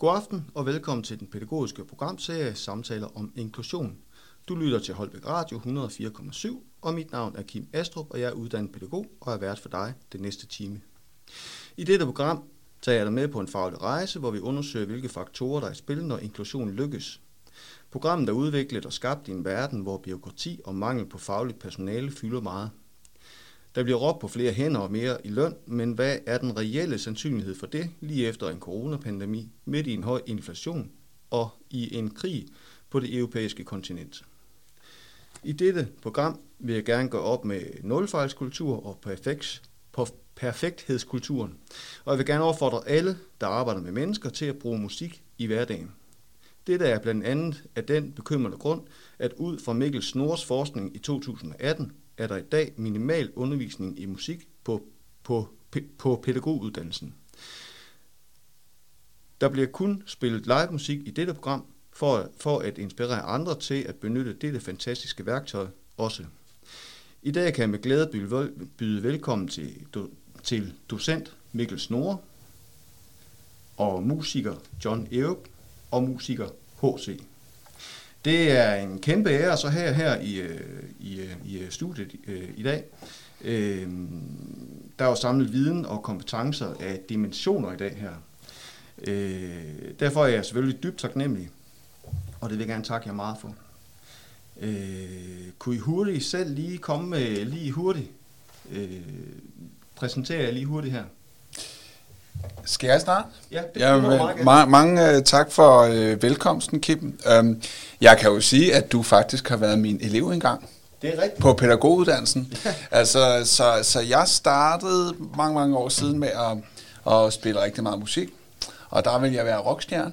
God aften og velkommen til den pædagogiske programserie Samtaler om inklusion. Du lytter til Holbæk Radio 104,7, og mit navn er Kim Astrup, og jeg er uddannet pædagog og er vært for dig den næste time. I dette program tager jeg dig med på en faglig rejse, hvor vi undersøger, hvilke faktorer der er i spil, når inklusion lykkes. Programmet er udviklet og skabt i en verden, hvor byråkrati og mangel på fagligt personale fylder meget. Der bliver råbt på flere hænder og mere i løn, men hvad er den reelle sandsynlighed for det lige efter en coronapandemi midt i en høj inflation og i en krig på det europæiske kontinent? I dette program vil jeg gerne gå op med nulfejlskultur og perfekt, perfekthedskulturen, og jeg vil gerne opfordre alle, der arbejder med mennesker, til at bruge musik i hverdagen. Dette er blandt andet af den bekymrende grund, at ud fra Mikkel Snors forskning i 2018 er der i dag minimal undervisning i musik på, på, på pædagoguddannelsen. Der bliver kun spillet live musik i dette program, for, for at inspirere andre til at benytte dette fantastiske værktøj også. I dag kan jeg med glæde byde, velkommen til, til docent Mikkel Snore og musiker John Erup og musiker H.C. Det er en kæmpe ære så her her i, øh, i, øh, i øh, studiet i dag. Øhm, der er jo samlet viden og kompetencer af dimensioner i dag her. Derfor er jeg selvfølgelig dybt taknemmelig, og det vil jeg gerne takke jer meget for. Kunne I hurtigt selv lige komme med lige hurtigt? Præsentere jer lige hurtigt her. Skal jeg starte? Ja, det ja, ma- mange uh, tak for uh, velkomsten, Kim. Um, jeg kan jo sige, at du faktisk har været min elev engang. Det er rigtigt. På pædagoguddannelsen. altså, så, så jeg startede mange, mange år siden med at, at spille rigtig meget musik. Og der ville jeg være rockstjerne.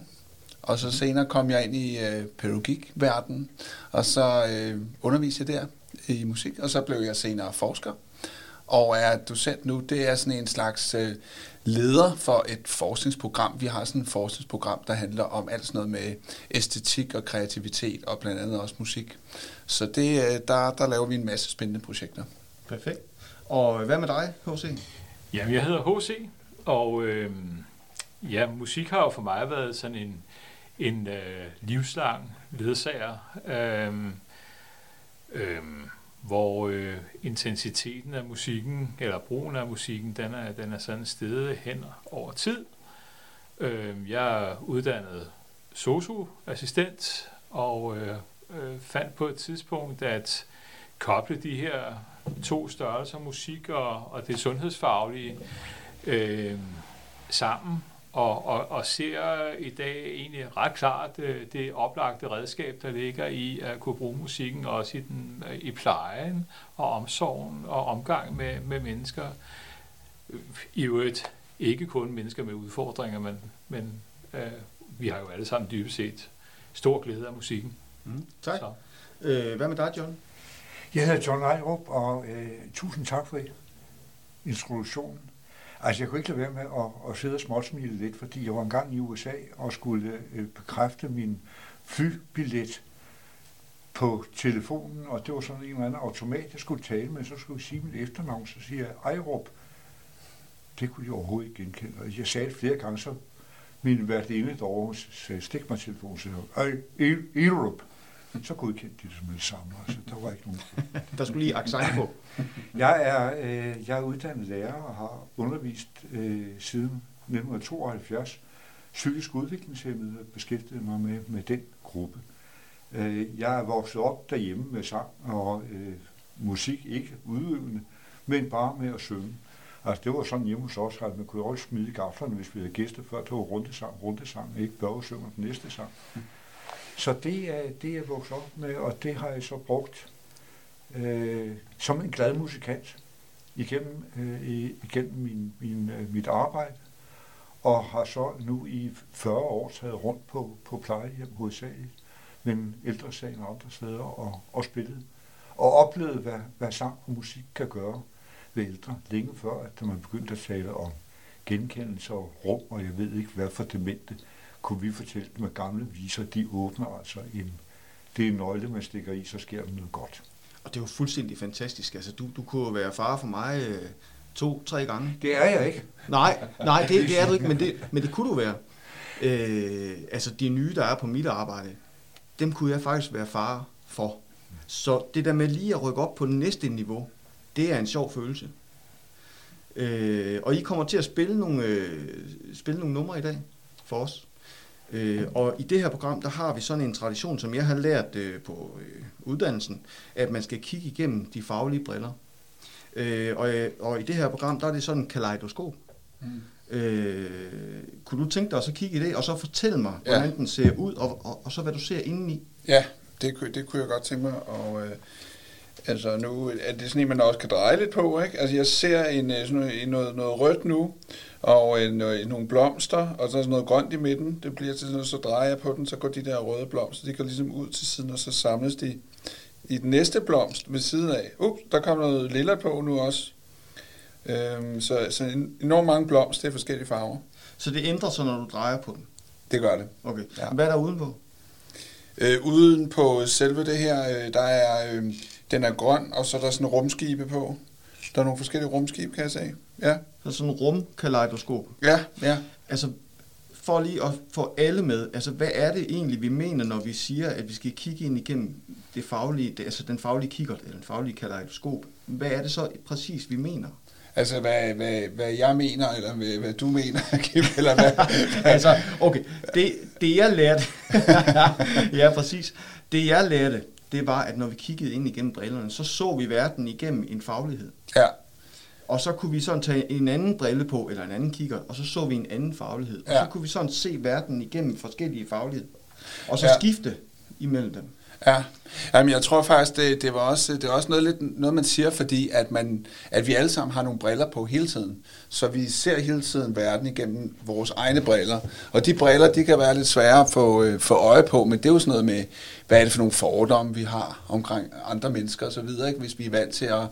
Og så senere kom jeg ind i uh, pædagogikverdenen, og så uh, underviste jeg der i musik, og så blev jeg senere forsker og er docent nu. Det er sådan en slags øh, leder for et forskningsprogram. Vi har sådan et forskningsprogram, der handler om alt sådan noget med æstetik og kreativitet, og blandt andet også musik. Så det, øh, der, der laver vi en masse spændende projekter. Perfekt. Og hvad med dig, H.C.? Jamen, jeg hedder H.C., og øh, ja, musik har jo for mig været sådan en, en øh, livslang ledsager. Øh, øh, hvor øh, intensiteten af musikken, eller brugen af musikken, den er, den er sådan stedet hen over tid. Øh, jeg er uddannet sosu-assistent, og øh, øh, fandt på et tidspunkt, at koble de her to størrelser, musik og, og det sundhedsfaglige, øh, sammen, og, og, og ser i dag egentlig ret klart øh, det oplagte redskab, der ligger i at kunne bruge musikken også i, den, i plejen og omsorgen og omgang med, med mennesker. I øvrigt ikke kun mennesker med udfordringer, men, men øh, vi har jo alle sammen dybest set stor glæde af musikken. Mm, tak. Så. Øh, hvad med dig, John? Jeg hedder John Ejrup, og øh, tusind tak for introduktionen. Altså, jeg kunne ikke lade være med at, at sidde og småsmile lidt, fordi jeg var engang i USA og skulle øh, bekræfte min flybillet på telefonen, og det var sådan en eller anden automat, jeg skulle tale med, så skulle jeg sige mit efternavn, så siger jeg Ejrup. Det kunne de overhovedet ikke genkende. Og jeg sagde det flere gange, så min værtinde derovre sagde, stik mig telefonen, så jeg, Ejrup. Så godkendte de det som det samme, altså der var ikke nogen. der skulle lige accent på. jeg, er, øh, jeg er uddannet lærer og har undervist øh, siden 1972 psykisk udviklingshemmede beskæftiget mig med, med den gruppe. Øh, jeg er vokset op derhjemme med sang og øh, musik, ikke udøvende, men bare med at synge. Altså det var sådan hjemme hos os, at man kunne også smide gaflerne, hvis vi havde gæster før. Det var rundesang, rundesang, ikke? Børge synger den næste sang. Så det er, det jeg vokset op med, og det har jeg så brugt øh, som en glad musikant igennem, øh, igennem min, min, øh, mit arbejde, og har så nu i 40 år taget rundt på, på plejehjem hovedsageligt, men ældresagen og andre steder og, og spillet. Og oplevet, hvad, hvad sang og musik kan gøre ved ældre, længe før, at man begyndte at tale om genkendelse og rum, og jeg ved ikke hvad for demente kunne vi fortælle dem, at gamle viser, de åbner altså en, det er en nøgle, man stikker i, så sker der noget godt. Og det jo fuldstændig fantastisk. Altså, du, du kunne være far for mig øh, to, tre gange. Det er jeg ikke. Nej, nej det, det er du ikke, men det, men det kunne du være. Øh, altså de nye, der er på mit arbejde, dem kunne jeg faktisk være far for. Så det der med lige at rykke op på det næste niveau, det er en sjov følelse. Øh, og I kommer til at spille nogle, øh, spille nogle numre i dag for os. Øh, og i det her program, der har vi sådan en tradition, som jeg har lært øh, på øh, uddannelsen, at man skal kigge igennem de faglige briller. Øh, og, øh, og i det her program, der er det sådan en kaleidoskop. Mm. Øh, kunne du tænke dig at så kigge i det, og så fortælle mig, Ja. hvordan den ser ud, og, og, og så hvad du ser indeni? Ja, det, det kunne jeg godt tænke mig. Og, øh, altså nu er det sådan en, man også kan dreje lidt på. Ikke? Altså jeg ser en, øh, sådan noget, en noget, noget rødt nu, og en, øh, nogle blomster, og så sådan noget grønt i midten. Det bliver til sådan noget, så drejer jeg på den, så går de der røde blomster, de går ligesom ud til siden, og så samles de i den næste blomst ved siden af. Ups, der kommer noget lilla på nu også. Øhm, så, så en- enormt mange blomster i forskellige farver. Så det ændrer sig, når du drejer på den. Det gør det. Okay. Ja. Hvad er der udenpå? Øh, uden på selve det her, øh, der er, øh, den er grøn, og så er der sådan rumskibe på. Der er nogle forskellige rumskib, kan jeg se. Ja, Så sådan en rumkaleidoskop. ja, ja. Altså, for lige at få alle med, altså hvad er det egentlig, vi mener, når vi siger, at vi skal kigge ind igennem det faglige, det, altså den faglige kikkert, eller den faglige kaleidoskop. Hvad er det så præcis, vi mener? Altså, hvad, hvad, hvad jeg mener, eller hvad, hvad du mener, Kim, eller hvad? altså, okay, det, det jeg lærte, ja præcis, det jeg lærte, det var, at når vi kiggede ind igennem brillerne, så så vi verden igennem en faglighed. Ja, Og så kunne vi sådan tage en anden brille på, eller en anden kigger, og så så vi en anden faglighed. Og Ja. så kunne vi sådan se verden igennem forskellige fagligheder. Og så Ja. skifte imellem dem. Ja, Jamen, jeg tror faktisk, det, det var også, det er også noget, lidt, noget, man siger, fordi at, man, at vi alle sammen har nogle briller på hele tiden. Så vi ser hele tiden verden igennem vores egne briller. Og de briller, de kan være lidt svære at få, øh, få øje på, men det er jo sådan noget med, hvad er det for nogle fordomme, vi har omkring andre mennesker og så videre, ikke? hvis vi er vant til at,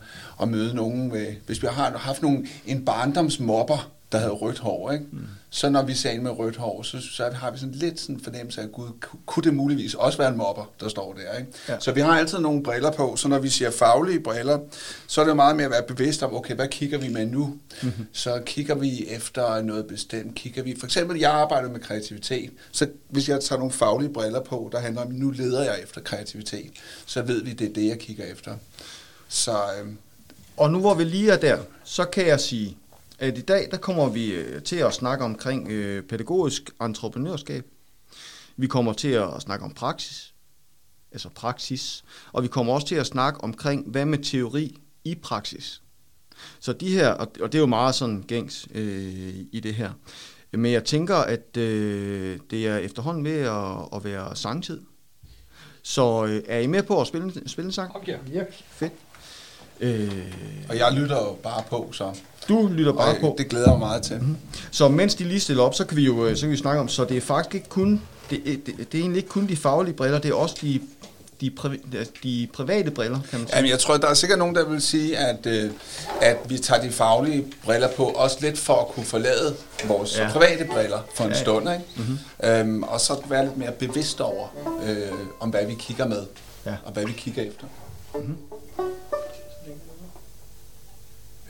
at møde nogen, med, hvis vi har haft nogen, en barndomsmobber, der havde rødt hår, ikke? Mm. så når vi ser en med rødt hår, så, så har vi sådan lidt sådan fornemmelse af, gud, ku- kunne det muligvis også være en mobber, der står der. Ikke? Ja. Så vi har altid nogle briller på, så når vi siger faglige briller, så er det meget mere at være bevidst om, okay, hvad kigger vi med nu? Mm-hmm. Så kigger vi efter noget bestemt, kigger vi, for eksempel, jeg arbejder med kreativitet, så hvis jeg tager nogle faglige briller på, der handler om, nu leder jeg efter kreativitet, så ved vi, det er det, jeg kigger efter. Så øh, Og nu hvor vi lige er der, så kan jeg sige, at i dag der kommer vi øh, til at snakke omkring øh, pædagogisk entreprenørskab. Vi kommer til at snakke om praksis, altså praksis, og vi kommer også til at snakke omkring, hvad med teori i praksis. Så de her, og og det er jo meget sådan gængs øh, i det her, men jeg tænker, at øh, det er efterhånden ved at, at være sangtid. Så øh, er I med på at spille, spille en sang? Okay. Yep. Fedt. Øh, og jeg lytter jo bare på, så du lytter bare og, på. det glæder jeg mig meget til. Mm-hmm. Så mens de lige stiller op, så kan vi jo øh, så kan vi snakke om, så det er faktisk ikke kun, det, er- det, det er egentlig ikke kun de faglige briller, det er også de, de, de private briller, kan man sige. Jamen, jeg tror, der er sikkert nogen, der vil sige, at, øh, at vi tager de faglige briller på, også lidt for at kunne forlade vores Ja. private briller for en Ja, ja. stund, ikke? Mm-hmm. Øhm, og så være lidt mere bevidst over, øh, om hvad vi kigger med, Ja. og hvad vi kigger efter. Så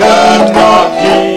har ikke nok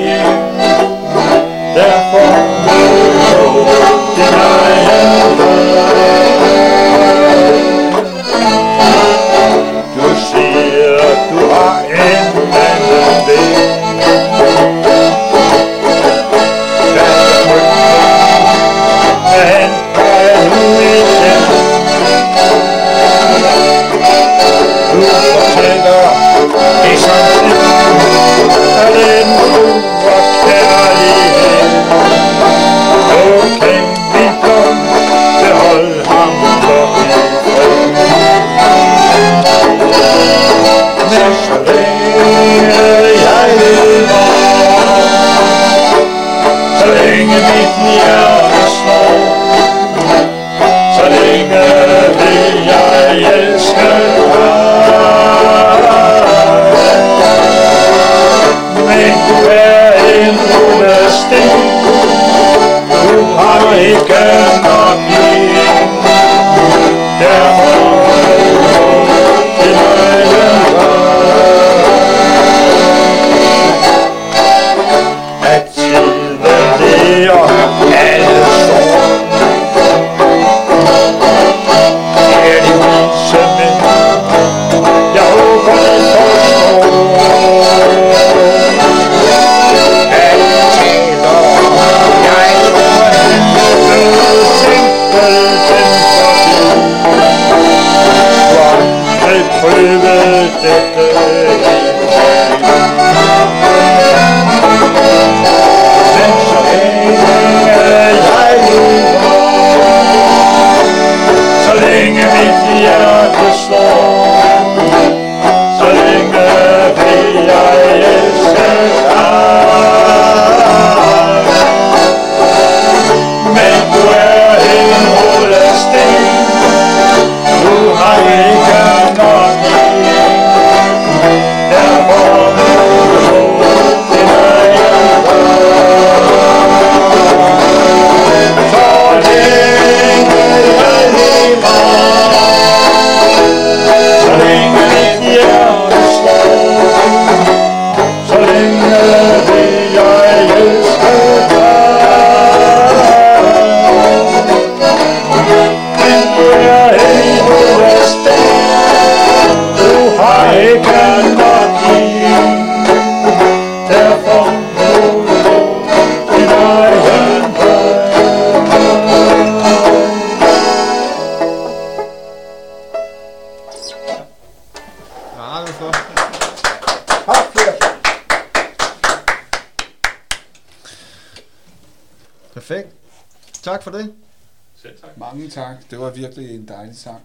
en dejlig sang.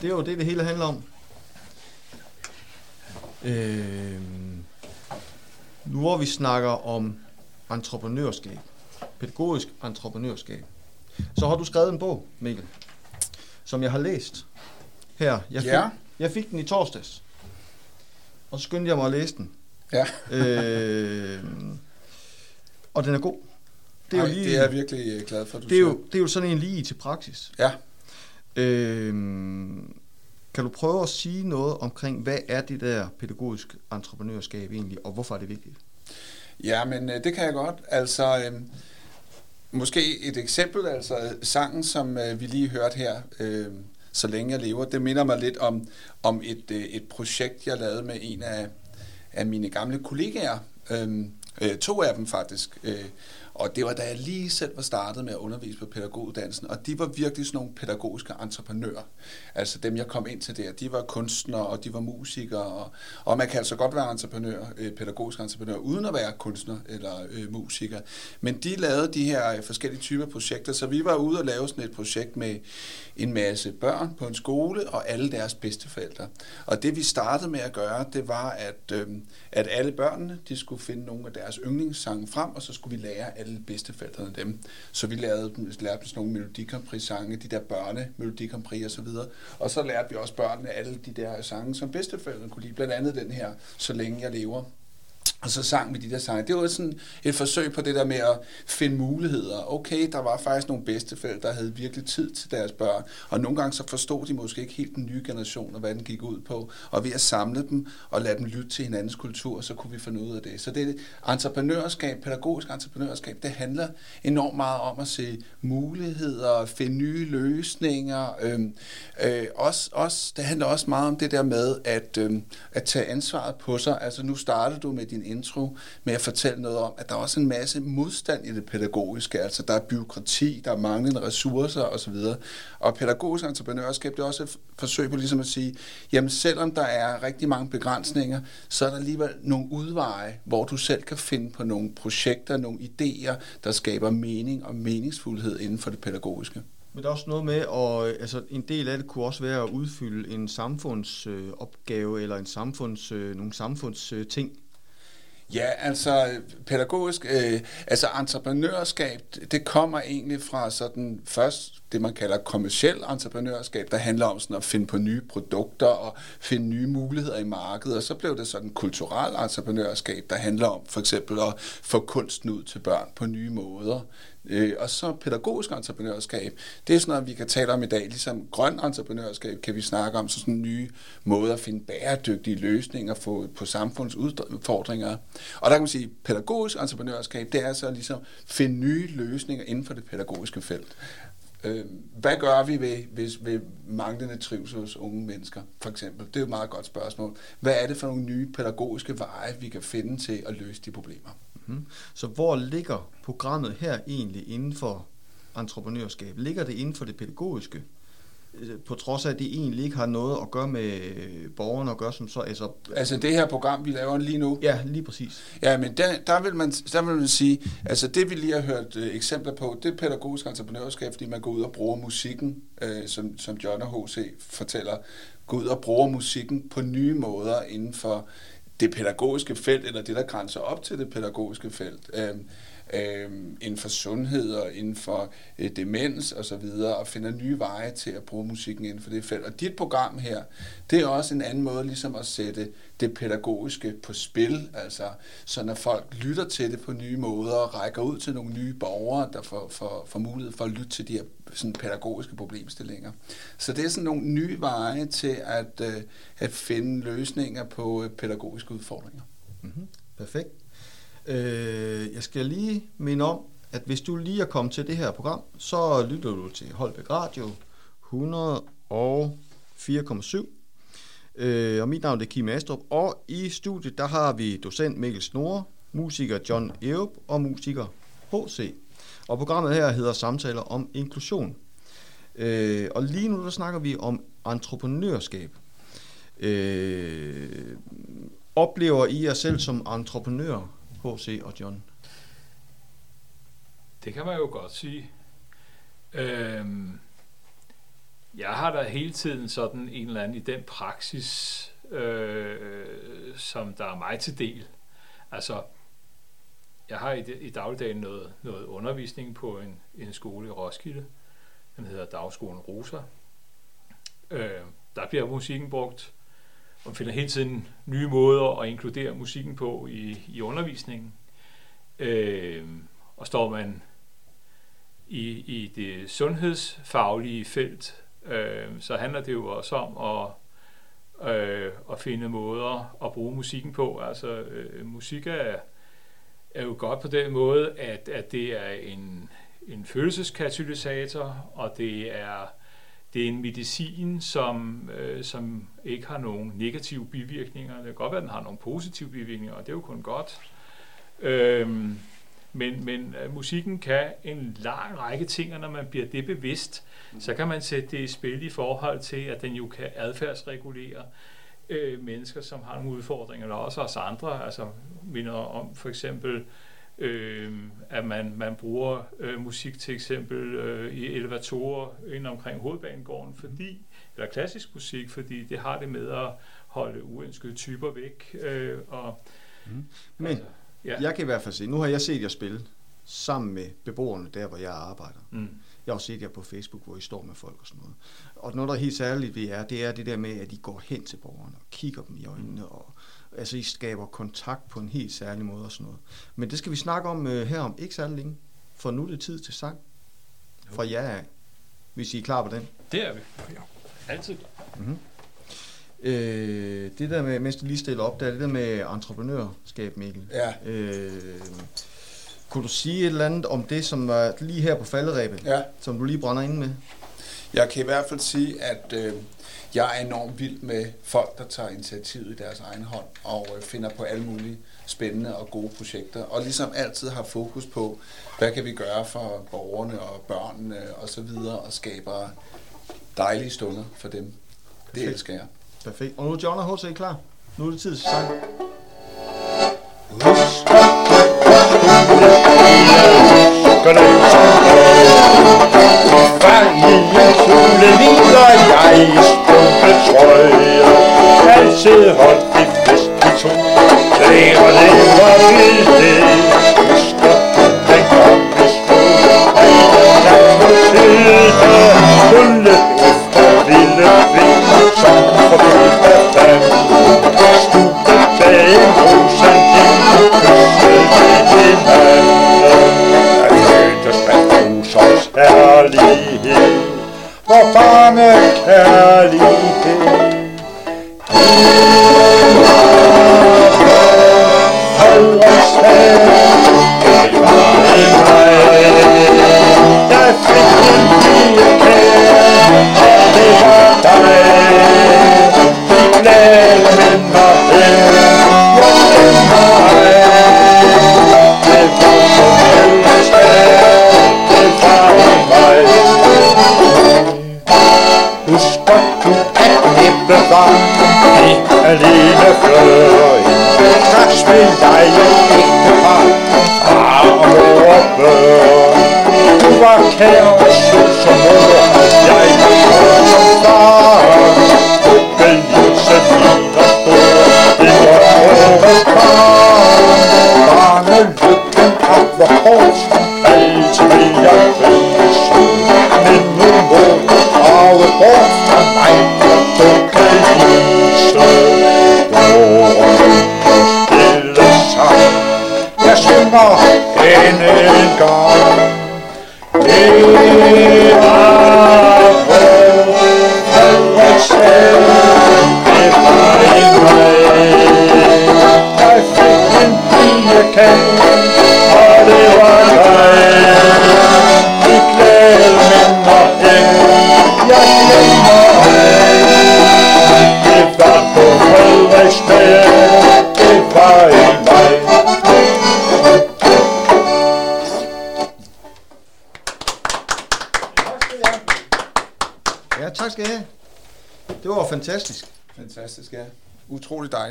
Det er jo det, det hele handler om. Øh, nu hvor vi snakker om entreprenørskab, pædagogisk entreprenørskab, så har du skrevet en bog, Mikkel, som jeg har læst her. Jeg fik, Ja. jeg fik den i torsdags, og så skyndte jeg mig at læse den. Ja. Øh, og den er god. Det er jo Ej, lige, det er jeg virkelig øh, glad for, du det er jo, det er jo sådan en lige til praksis. Ja. Øhm, kan du prøve at sige noget omkring, hvad er det der pædagogisk entreprenørskab egentlig, og hvorfor er det vigtigt? Ja, men øh, det kan jeg godt. Altså, øh, måske et eksempel, altså sangen, som øh, vi lige hørte her, øh, Så længe jeg lever, det minder mig lidt om, om et, øh, et projekt, jeg lavede med en af, af mine gamle kollegaer. Øh, øh, to af dem faktisk. Øh, og det var da jeg lige selv var startet med at undervise på pædagoguddannelsen, og de var virkelig sådan nogle pædagogiske entreprenører. Altså dem, jeg kom ind til der, de var kunstnere, og de var musikere, og, og man kan altså godt være entreprenør, øh, pædagogisk entreprenør, uden at være kunstner eller øh, musiker. Men de lavede de her øh, forskellige typer projekter, så vi var ude og lave sådan et projekt med en masse børn på en skole, og alle deres bedsteforældre. Og det vi startede med at gøre, det var, at, øh, at alle børnene, de skulle finde nogle af deres yndlingssange frem, og så skulle vi lære alle bedsteforældrene dem. Så vi lavede, lærte dem sådan nogle melodikampri-sange, de der børne melodikampri og så videre. Og så lærte vi også børnene alle de der sange, som bedsteforældrene kunne lide. Blandt andet den her, Så længe jeg lever. Og så sang vi de der sange. Det var sådan et forsøg på det der med at finde muligheder. Okay, der var faktisk nogle bedsteforældre, der havde virkelig tid til deres børn. Og nogle gange så forstod de måske ikke helt den nye generation, og hvad den gik ud på. Og ved at samle dem og lade dem lytte til hinandens kultur, så kunne vi finde ud af det. Så det entreprenørskab, pædagogisk entreprenørskab, det handler enormt meget om at se muligheder, finde nye løsninger. Øhm, øh, også, også, det handler også meget om det der med at, øhm, at tage ansvaret på sig. Altså nu starter du med din intro med at fortælle noget om, at der er også en masse modstand i det pædagogiske. Altså der er byråkrati, der er manglende ressourcer osv. Og pædagogisk entreprenørskab, det er også et forsøg på ligesom at sige, jamen selvom der er rigtig mange begrænsninger, så er der alligevel nogle udveje, hvor du selv kan finde på nogle projekter, nogle idéer, der skaber mening og meningsfuldhed inden for det pædagogiske. Men der er også noget med, og øh, altså, en del af det kunne også være at udfylde en samfundsopgave, øh, eller en samfunds, øh, nogle samfundsting. Øh, ting. Ja, altså pædagogisk, øh, altså entreprenørskab, det kommer egentlig fra sådan først det, man kalder kommersiel entreprenørskab, der handler om sådan at finde på nye produkter og finde nye muligheder i markedet, og så blev det sådan kulturel entreprenørskab, der handler om for eksempel at få kunsten ud til børn på nye måder. Øh, og så pædagogisk entreprenørskab, det er sådan noget, vi kan tale om i dag. Ligesom grøn entreprenørskab kan vi snakke om så sådan nye måder at finde bæredygtige løsninger på, på samfundsudfordringer. Og der kan man sige, pædagogisk entreprenørskab, det er så ligesom finde nye løsninger inden for det pædagogiske felt. Øh, hvad gør vi ved, hvis, ved manglende trivsel hos unge mennesker, for eksempel? Det er jo et meget godt spørgsmål. Hvad er det for nogle nye pædagogiske veje, vi kan finde til at løse de problemer? Mm-hmm. Så hvor ligger programmet her egentlig inden for entreprenørskab? Ligger det inden for det pædagogiske? På trods af, at det egentlig ikke har noget at gøre med borgerne at gøre som så... Altså, altså det her program, vi laver lige nu? Ja, lige præcis. Ja, men der, der, vil, man, der vil man sige, altså det vi lige har hørt øh, eksempler på, det er pædagogisk entreprenørskab, fordi man går ud og bruger musikken, øh, som, som John og H.C. fortæller, går ud og bruger musikken på nye måder inden for det pædagogiske felt, eller det, der grænser op til det pædagogiske felt. Øh, øh, inden for sundhed og inden for øh, demens og så videre, og finder nye veje til at bruge musikken inden for det felt. Og dit program her, det er også en anden måde ligesom at sætte det pædagogiske på spil, altså så når folk lytter til det på nye måder og rækker ud til nogle nye borgere, der får, får, får mulighed for at lytte til de her sådan, pædagogiske problemstillinger. Så det er sådan nogle nye veje til at, øh, at finde løsninger på øh, pædagogiske udfordringer. Mm-hmm. Perfekt. Øh, jeg skal lige minde om, at hvis du lige er kommet til det her program, så lytter du til Holbæk Radio 104,7. Øh, og mit navn er Kim Astrup, og i studiet der har vi docent Mikkel Snore, musiker John Eup og musiker H.C. Og programmet her hedder Samtaler om inklusion. Øh, og lige nu der snakker vi om entreprenørskab. Øh, oplever I jer selv som entreprenør, H.C. og John? det kan man jo godt sige. Øhm, jeg har da hele tiden sådan en eller anden i den praksis, øh, som der er mig til del. Altså, jeg har i, i dagligdagen noget, noget undervisning på en, en skole i Roskilde. Den hedder Dagskolen Rosa. Øh, der bliver musikken brugt, og finder hele tiden nye måder at inkludere musikken på i, i undervisningen. Øh, og står man i, i det sundhedsfaglige felt, øh, så handler det jo også om at, øh, at finde måder at bruge musikken på. Altså, øh, musik er, er jo godt på den måde, at, at det er en, en følelseskatalysator, og det er, det er en medicin, som, øh, som ikke har nogen negative bivirkninger. Det kan godt være, at den har nogle positive bivirkninger, og det er jo kun godt. Øhm, men, men øh, musikken kan en lang række ting, og når man bliver det bevidst, mm. så kan man sætte det i spil i forhold til, at den jo kan adfærdsregulere øh, mennesker, som har nogle udfordringer, eller også os andre. Altså minder om for eksempel, øh, at man, man bruger øh, musik til eksempel øh, i elevatorer ind omkring hovedbanegården, fordi, eller klassisk musik, fordi det har det med at holde uønskede typer væk. Øh, og, mm. Men altså, ja. jeg kan i hvert fald se, nu har jeg set jer spille sammen med beboerne der, hvor jeg arbejder. Mm. Jeg har også set jer på Facebook, hvor I står med folk og sådan noget. Og noget, der er helt særligt ved jer, det er det der med, at I går hen til borgerne og kigger dem i øjnene, og altså I skaber kontakt på en helt særlig måde og sådan noget. Men det skal vi snakke om uh, her om ikke særlig længe, for nu er det tid til sang fra jer af, hvis I er klar på den. Det er vi. Ja. Altid. Mm-hmm. Øh, det der med, mens du lige stiller op, der er det der med entreprenørskab, Mikkel. Ja. Øh, kunne du sige et eller andet om det, som var lige her på falderæbet, ja. som du lige brænder ind med? Jeg kan i hvert fald sige, at øh, jeg er enormt vild med folk, der tager initiativet i deres egen hånd og øh, finder på alle mulige spændende og gode projekter. Og ligesom altid har fokus på, hvad kan vi gøre for borgerne og børnene og så videre, og skaber dejlige stunder for dem. Perfekt. Det elsker jeg. Perfekt. Og nu er John og H.C. klar. Nu er det tid til sang. Familiekjole ligner jeg i stumpe trøje Altid holdt i fest i to. Lever, lever det? Husker den gamle skole Der på tide Skulle efter vilde vind Som forfulgt af fanden. Hvor bange kærlighed. Spil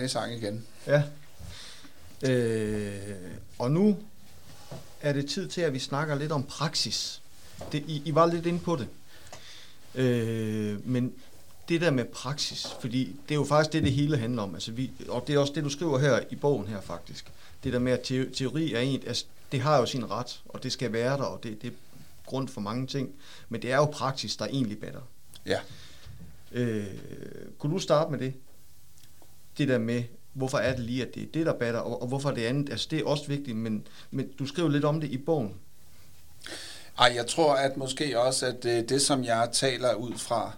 Utrolig dejlig sang igen. Ja. Øh, og nu er det tid til, at vi snakker lidt om praksis. Det, I, I var lidt inde på det. Øh, men det der med praksis, fordi det er jo faktisk det, det hele handler om. Altså vi, og det er også det, du skriver her i bogen her faktisk. Det der med, at teori er en, altså, det har jo sin ret, og det skal være der, og det, det er grund for mange ting. Men det er jo praksis, der egentlig batter. Ja. Øh, kunne du starte med det? Det der med, hvorfor er det lige, at det er det, der batter, og, og hvorfor det andet, altså det er også vigtigt, men, men du skriver lidt om det i bogen. Ej, jeg tror at måske også, at øh, det, som jeg taler ud fra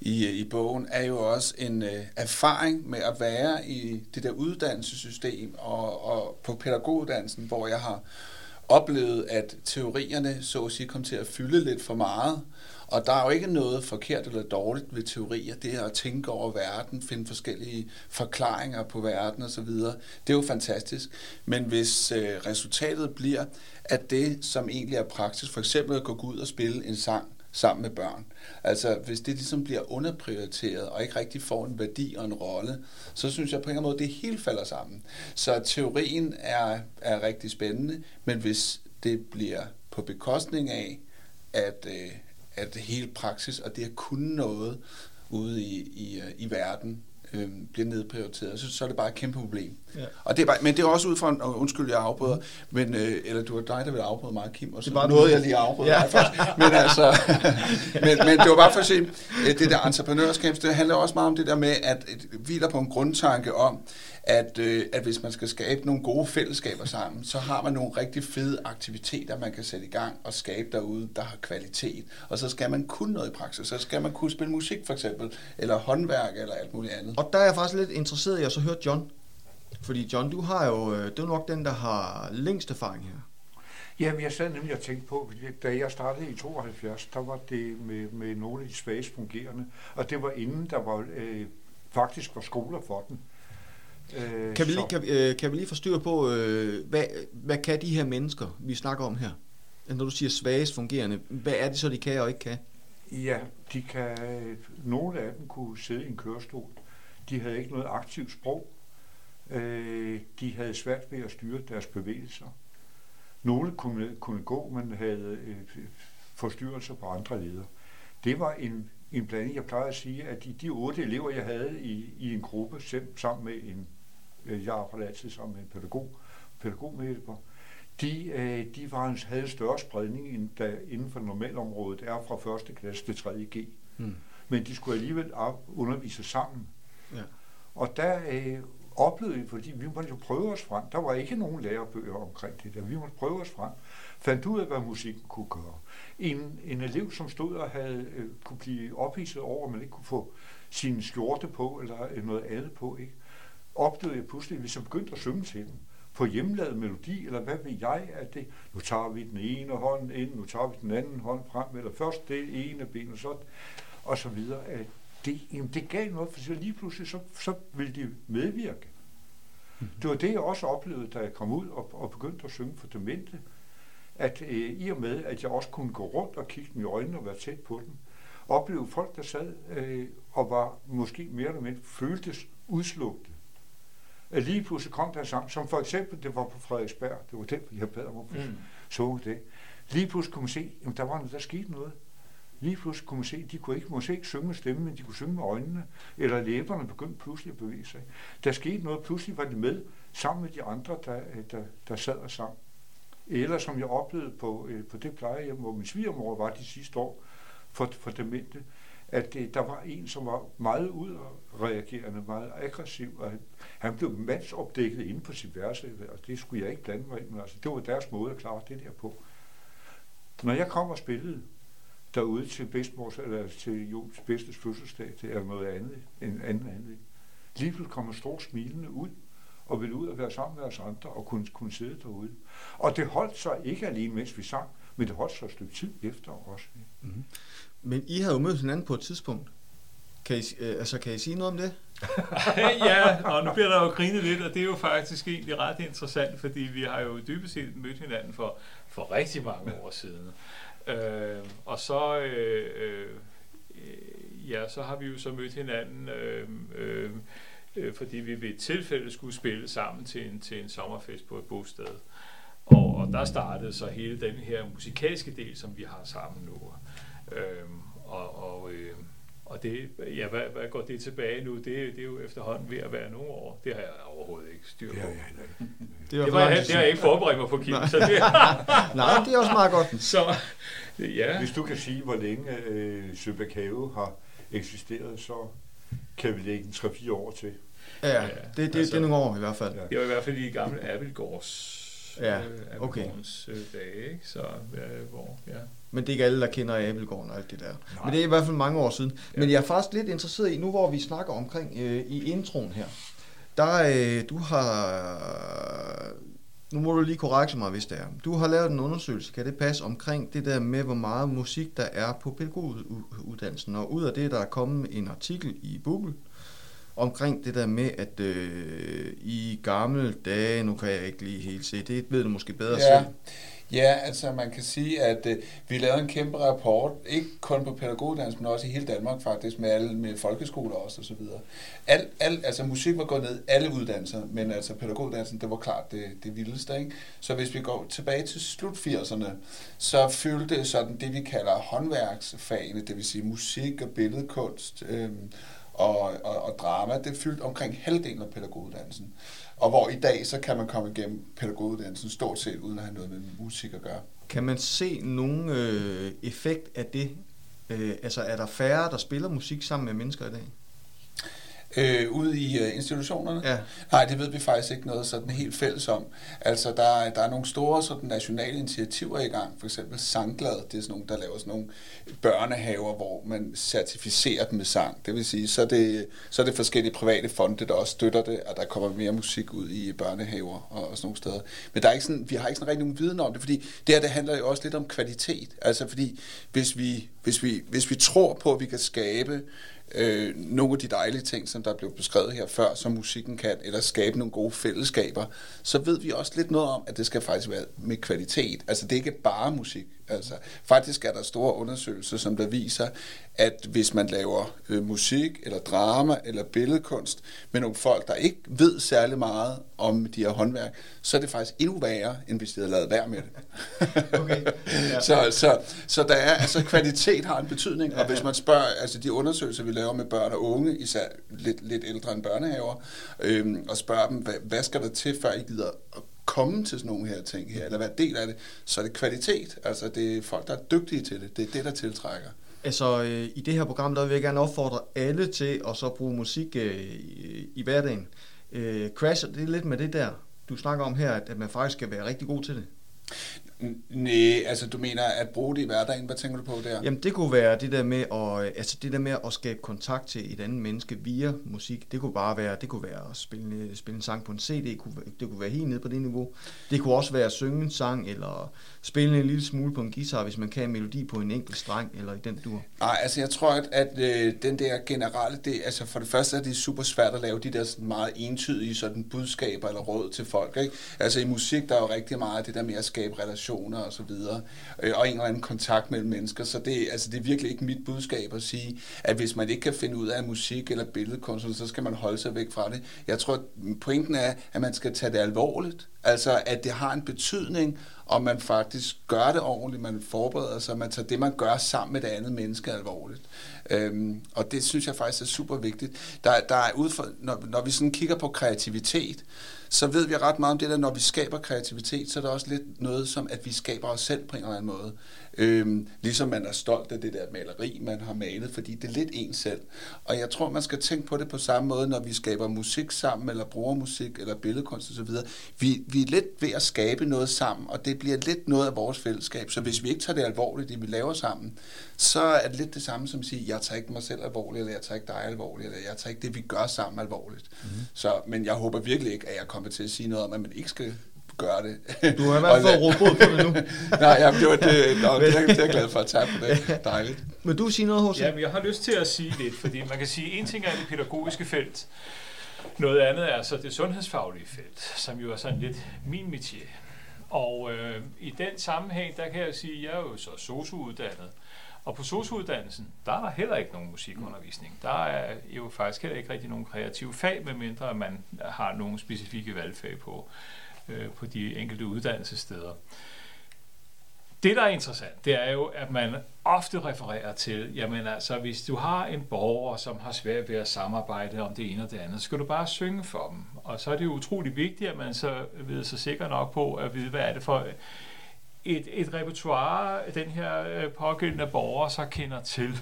i, øh, i bogen, er jo også en øh, erfaring med at være i det der uddannelsessystem og, og på pædagoguddannelsen, hvor jeg har oplevet, at teorierne så at sige kom til at fylde lidt for meget, og der er jo ikke noget forkert eller dårligt ved teorier. Det er at tænke over verden, finde forskellige forklaringer på verden osv. Det er jo fantastisk. Men hvis øh, resultatet bliver, at det, som egentlig er praksis, for eksempel at gå ud og spille en sang sammen med børn, altså hvis det ligesom bliver underprioriteret og ikke rigtig får en værdi og en rolle, så synes jeg på en eller anden måde, det hele falder sammen. Så teorien er, er rigtig spændende, men hvis det bliver på bekostning af, at, øh, at hele praksis og det at kunne noget ude i, i, øh, i verden øh, bliver nedprioriteret, så, så er det bare et kæmpe problem. Ja. Og det er bare, men det er også ud fra, en, undskyld, jeg afbryder, men, øh, eller du var dig, der ville afbryde mig, Kim, og så det var noget, jeg lige afbryder ja. mig først. Men, altså, men, men det var bare for at se, øh, det der entreprenørskab, det handler også meget om det der med, at det hviler på en grundtanke om, at, øh, at hvis man skal skabe nogle gode fællesskaber sammen, så har man nogle rigtig fede aktiviteter, man kan sætte i gang og skabe derude, der har kvalitet. Og så skal man kunne noget i praksis. Så skal man kunne spille musik for eksempel, eller håndværk, eller alt muligt andet. Og der er jeg faktisk lidt interesseret i at så høre John. Fordi John, du har jo, øh, det er nok den, der har længst erfaring her. Jamen, jeg sad nemlig og tænkte på, da jeg startede i 72, der var det med, med nogle af de svagest fungerende, og det var inden der var øh, faktisk var skoler for den. Øh, kan, vi lige, kan, øh, kan vi lige forstyrre på, øh, hvad, hvad kan de her mennesker, vi snakker om her? Når du siger svagest fungerende, hvad er det så, de kan og ikke kan? Ja, de kan, nogle af dem kunne sidde i en kørestol. De havde ikke noget aktivt sprog. Øh, de havde svært ved at styre deres bevægelser. Nogle kunne, kunne gå, men havde øh, forstyrrelser på andre leder. Det var en, en blanding. Jeg plejer at sige, at de, de otte elever, jeg havde i, i en gruppe, sammen med en øh, jeg arbejder altid sammen med en pædagog, pædagogmedhjælper, de, øh, de var en, havde større spredning end der inden for normalområdet er fra 1. klasse til 3. G. Mm. Men de skulle alligevel undervise sammen. Ja. Og der øh, oplevede vi, fordi vi måtte jo prøve os frem. Der var ikke nogen lærerbøger omkring det der. Vi måtte prøve os frem. Fandt ud af, hvad musikken kunne gøre. En, en elev, som stod og havde, øh, kunne blive ophidset over, at man ikke kunne få sin skjorte på, eller øh, noget andet på, ikke? opdagede jeg pludselig, hvis jeg begyndte at synge til dem, på hjemmelavet melodi, eller hvad ved jeg, at det, nu tager vi den ene hånd ind, nu tager vi den anden hånd frem, eller først det ene ben, og så, og så videre. At det, jamen, det gav noget, for så lige pludselig, så, så ville de medvirke. Mm. Det var det, jeg også oplevede, da jeg kom ud og, og begyndte at synge for demente, at øh, i og med, at jeg også kunne gå rundt og kigge dem i øjnene og være tæt på dem, oplevede folk, der sad øh, og var måske mere eller mindre føltes udslugte at lige pludselig kom der en sang, som for eksempel, det var på Frederiksberg, det var den, jeg bad om at mm. så det. Lige pludselig kunne man se, at der var noget, der skete noget. Lige pludselig kunne man se, de kunne ikke, måske ikke synge med stemmen, men de kunne synge med øjnene, eller læberne begyndte pludselig at bevæge sig. Der skete noget, pludselig var de med, sammen med de andre, der, øh, der, der sad og sang. Eller som jeg oplevede på, øh, på det plejehjem, hvor min svigermor var de sidste år for, for demente, at øh, der var en, som var meget udreagerende, meget aggressiv, og han blev mandsopdækket inde på sit værelse, og det skulle jeg ikke blande mig ind med. Altså, det var deres måde at klare det der på. Når jeg kom og spillede derude til bedstemors, eller til Jules bedstes fødselsdag, det er noget andet, en anden andet. Lige pludselig kommer stort smilende ud, og ville ud og være sammen med os andre, og kunne, kunne sidde derude. Og det holdt sig ikke alene, mens vi sang, men det holdt sig et stykke tid efter også. Mm-hmm. Men I havde jo mødt hinanden på et tidspunkt. Kan I, øh, altså, kan I sige noget om det? ja, og nu bliver der jo grinet lidt, og det er jo faktisk egentlig ret interessant, fordi vi har jo dybest set mødt hinanden for, for rigtig mange år siden. Øh, og så, øh, øh, ja, så har vi jo så mødt hinanden, øh, øh, øh, fordi vi ved et tilfælde skulle spille sammen til en, til en sommerfest på et bosted. Og, og der startede så hele den her musikalske del, som vi har sammen nu. Øh, og og, øh, og det, ja, hvad, hvad går det tilbage nu? Det, det er jo efterhånden ved at være nogle år. Det har jeg overhovedet ikke styr på. Det jeg heller ikke. Det, var Det, var jeg, det har jeg ikke forberedt mig på, Kim. Så det, Nej, det er også meget godt. så, ja. Hvis du kan sige, hvor længe øh, Søbakave har eksisteret, så kan vi lægge en 3-4 år til. Ja, det, det, det, altså- er nogle år i hvert fald. Ja. Det var i hvert fald i gamle Abelgårds Ja, øh, okay. Abelgårdens øh, dage, ikke? Så, øh, hvor, ja. Men det er ikke alle, der kender Abelgården og alt det der. Nej. Men det er i hvert fald mange år siden. Ja. Men jeg er faktisk lidt interesseret i, nu hvor vi snakker omkring øh, i introen her, der øh, du har, nu må du lige korrekte mig, hvis det er. Du har lavet en undersøgelse, kan det passe, omkring det der med, hvor meget musik der er på pædagoguddannelsen. Og ud af det, der er kommet en artikel i Google, omkring det der med, at øh, i gamle dage, nu kan jeg ikke lige helt se, det ved du måske bedre Ja. selv. Ja, altså man kan sige, at øh, vi lavede en kæmpe rapport, ikke kun på pædagoguddannelsen, men også i hele Danmark faktisk, med alle med folkeskoler også og så videre. Al, al, altså musik var gået ned, alle uddannelser, men altså pædagoguddannelsen, det var klart det, det vildeste. Ikke? Så hvis vi går tilbage til slut 80'erne, så fyldte sådan det, vi kalder håndværksfagene, det vil sige musik og billedkunst, øh, og, og, og drama, det fyldte omkring halvdelen af pædagoguddannelsen. Og hvor i dag, så kan man komme igennem pædagoguddannelsen stort set, uden at have noget med musik at gøre. Kan man se nogen øh, effekt af det? Øh, altså er der færre, der spiller musik sammen med mennesker i dag? Øh, ude i øh, institutionerne? Ja. Nej, det ved vi faktisk ikke noget sådan helt fælles om. Altså, der, er- der er nogle store sådan, nationale initiativer i gang. For eksempel Sangglad, det er sådan nogle, der laver sådan nogle børnehaver, hvor man certificerer dem med sang. Det vil sige, så er det, så er det forskellige private fonde, der også støtter det, og der kommer mere musik ud i børnehaver og, og sådan nogle steder. Men der er ikke sådan, vi har ikke sådan rigtig nogen viden om det, fordi det her det handler jo også lidt om kvalitet. Altså, fordi hvis vi, hvis vi, hvis vi tror på, at vi kan skabe øh, nogle af de dejlige ting, som der blev beskrevet her før, som musikken kan, eller skabe nogle gode fællesskaber, så ved vi også lidt noget om, at det skal faktisk være med kvalitet. Altså det er ikke bare musik. Altså, faktisk er der store undersøgelser, som der viser, at hvis man laver øh, musik, eller drama, eller billedkunst, med nogle folk, der ikke ved særlig meget om de her håndværk, så er det faktisk endnu værre, end hvis de havde lavet værd med det. Okay. Ja. så, så, så der er, altså kvalitet har en betydning, og hvis man spørger, altså de undersøgelser, vi laver med børn og unge, især lidt, lidt ældre end børnehaver, øhm, og spørger dem, hvad, hvad skal der til, før I gider at komme til sådan nogle her ting her, eller være del af det, så er det kvalitet. Altså det er folk, der er dygtige til det. Det er det, der tiltrækker. Altså øh, i det her program, der vil jeg gerne opfordre alle til at så bruge musik øh, i, i hverdagen. Øh, Crash, det er lidt med det der, du snakker om her, at, at man faktisk skal være rigtig god til det. Nej, altså du mener at bruge det i hverdagen. Hvad tænker du på der? Jamen det kunne være det der med at, altså det der med at skabe kontakt til et andet menneske via musik. Det kunne bare være, det kunne være at spille, spille en sang på en CD, det kunne, det kunne være helt nede på det niveau. Det kunne også være at synge en sang, eller spille en lille smule på en guitar, hvis man kan en melodi på en enkelt streng, eller i den dur. Nej, altså jeg tror, at, at øh, den der generelle, det, altså for det første er det super svært at lave de der sådan meget entydige sådan budskaber eller råd til folk. Ikke? Altså i musik, der er jo rigtig meget det der med at skabe relationer og så videre, øh, og en eller anden kontakt mellem mennesker, så det, altså, det er virkelig ikke mit budskab at sige, at hvis man ikke kan finde ud af musik eller billedkunst, så skal man holde sig væk fra det. Jeg tror, pointen er, at man skal tage det alvorligt, altså at det har en betydning, og man faktisk gør det ordentligt, man forbereder sig, man tager det, man gør sammen med det andet menneske alvorligt. Øhm, og det synes jeg faktisk er super vigtigt. Der, der er udfor, når, når vi sådan kigger på kreativitet, så ved vi ret meget om det der, når vi skaber kreativitet, så er der også lidt noget som, at vi skaber os selv på en eller anden måde. Øhm, ligesom man er stolt af det der maleri, man har malet, fordi det er lidt en selv. Og jeg tror, man skal tænke på det på samme måde, når vi skaber musik sammen, eller bruger musik, eller billedkunst osv. Vi, vi er lidt ved at skabe noget sammen, og det bliver lidt noget af vores fællesskab. Så hvis vi ikke tager det alvorligt, det vi laver sammen, så er det lidt det samme som at sige, jeg tager ikke mig selv alvorligt, eller jeg tager ikke dig alvorligt, eller jeg tager ikke det, vi gør sammen alvorligt. Mm-hmm. Så, men jeg håber virkelig ikke, at jeg kommer til at sige noget om, at man ikke skal gøre det. Du har i hvert fald råbt bod på det nu. Nej, jamen, det, var det, nå, det, er, det er jeg glad for at tage på det. Dejligt. Vil du sige noget, hos Ja, men jeg har lyst til at sige lidt, fordi man kan sige, en ting er det pædagogiske felt, noget andet er så det sundhedsfaglige felt, som jo er sådan lidt min métier. Og øh, i den sammenhæng, der kan jeg sige, at jeg er jo så sosu-uddannet, og på sosu-uddannelsen, der er der heller ikke nogen musikundervisning. Der er jo faktisk heller ikke rigtig nogen kreative fag, medmindre man har nogle specifikke valgfag på øh, på de enkelte uddannelsessteder. Det, der er interessant, det er jo, at man ofte refererer til, jamen altså, hvis du har en borger, som har svært ved at samarbejde om det ene og det andet, så skal du bare synge for dem. Og så er det jo utrolig vigtigt, at man så ved sig sikker nok på at vide, hvad er det for et, et repertoire, den her øh, pågældende borger så kender til.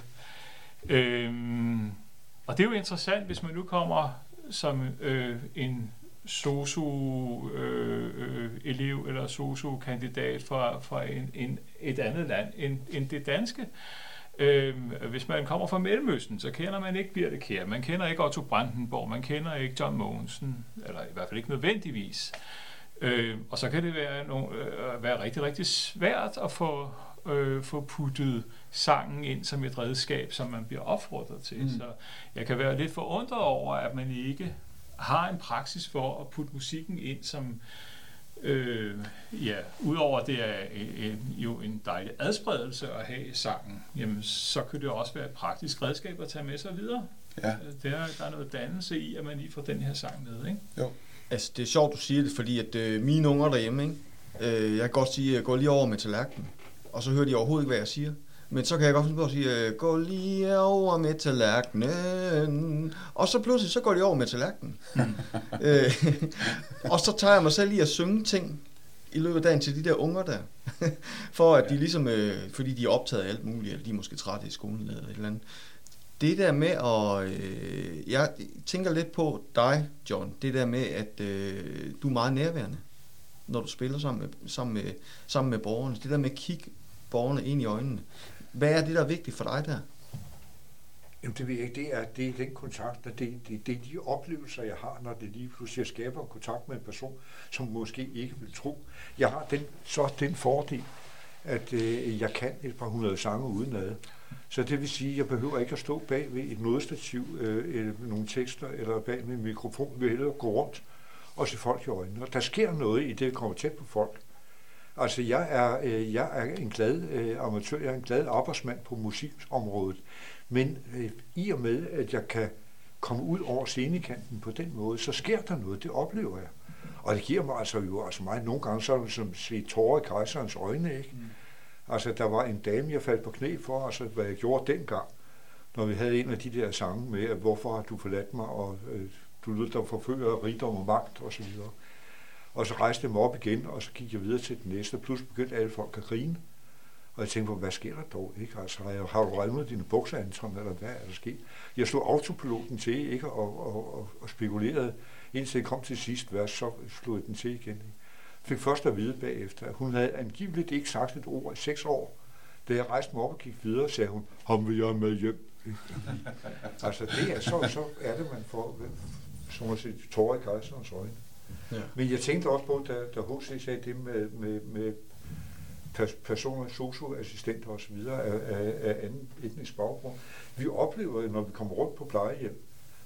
Øhm, og det er jo interessant, hvis man nu kommer som øh, en sosu-elev øh, eller sosu-kandidat fra, fra en, en, et andet land end, end det danske. Øh, hvis man kommer fra Mellemøsten, så kender man ikke Birte Kjær, man kender ikke Otto Brandenborg, man kender ikke John Mogensen, eller i hvert fald ikke nødvendigvis. Øh, og så kan det være, no, øh, være rigtig, rigtig svært at få, øh, få puttet sangen ind som et redskab, som man bliver opfordret til. Mm. Så jeg kan være lidt forundret over, at man ikke har en praksis for at putte musikken ind som øh, ja, udover det er en, jo en dejlig adspredelse at have sangen, jamen så kan det også være et praktisk redskab at tage med sig videre. Ja. Øh, der, der er noget dannelse i, at man lige får den her sang med, ikke? Jo. Altså, det er sjovt, du siger det, fordi at øh, mine unger derhjemme, ikke? Øh, jeg kan godt sige, at jeg går lige over med tallerkenen, og så hører de overhovedet ikke, hvad jeg siger. Men så kan jeg godt finde på at sige, øh, gå lige over med tallerkenen. Og så pludselig, så går de over med tallerkenen. øh, og så tager jeg mig selv i at synge ting i løbet af dagen til de der unger der. For at de ligesom, øh, fordi de er optaget af alt muligt, eller de er måske trætte i skolen eller et eller andet. Det der med at, øh, jeg tænker lidt på dig, John, det der med, at øh, du er meget nærværende, når du spiller sammen med, sammen med, sammen med borgerne. Det der med at kigge borgerne ind i øjnene. Hvad er det, der er vigtigt for dig der? Jamen det ved jeg ikke. Det er, det er den kontakt, og det, det, det er de oplevelser, jeg har, når det lige pludselig skaber kontakt med en person, som måske ikke vil tro. Jeg har den, så den fordel, at øh, jeg kan et par hundrede sange udenad. Så det vil sige, at jeg behøver ikke at stå bag ved et nødstativ, øh, eller nogle tekster, eller bag med en mikrofon. ved at gå rundt og se folk i øjnene. Og der sker noget i det, at komme tæt på folk. Altså, jeg er, øh, jeg er en glad øh, amatør, jeg er en glad arbejdsmand på musikområdet, men øh, i og med, at jeg kan komme ud over scenekanten på den måde, så sker der noget, det oplever jeg. Og det giver mig altså jo altså mig nogle gange sådan som se tårer i kejserens øjne, ikke? Mm. Altså, der var en dame, jeg faldt på knæ for, altså, hvad jeg gjorde dengang, når vi havde en af de der sange med, at hvorfor har du forladt mig, og øh, du lød dig forføre rigdom og magt, og så videre. Og så rejste jeg mig op igen, og så gik jeg videre til den næste, og pludselig begyndte alle folk at grine. Og jeg tænkte på, hvad sker der dog? Ikke? Altså, har, jeg, har du revnet dine bukser, Anton, eller hvad er der sket? Jeg slog autopiloten til, ikke? Og, og, og, og spekulerede, indtil jeg kom til sidst vers, så slog jeg den til igen. Ikke? Fik først at vide bagefter, at hun havde angiveligt ikke sagt et ord i seks år. Da jeg rejste mig op og gik videre, sagde hun, ham vil jeg med hjem. altså det er så, så er det, man får, som at se tårer i kejserens øjne. Ja. Men jeg tænkte også på, da, da H.C. sagde det med, med, med personer, socioassistenter osv. Af, af, af anden etnisk baggrund. Vi oplever, når vi kommer rundt på plejehjem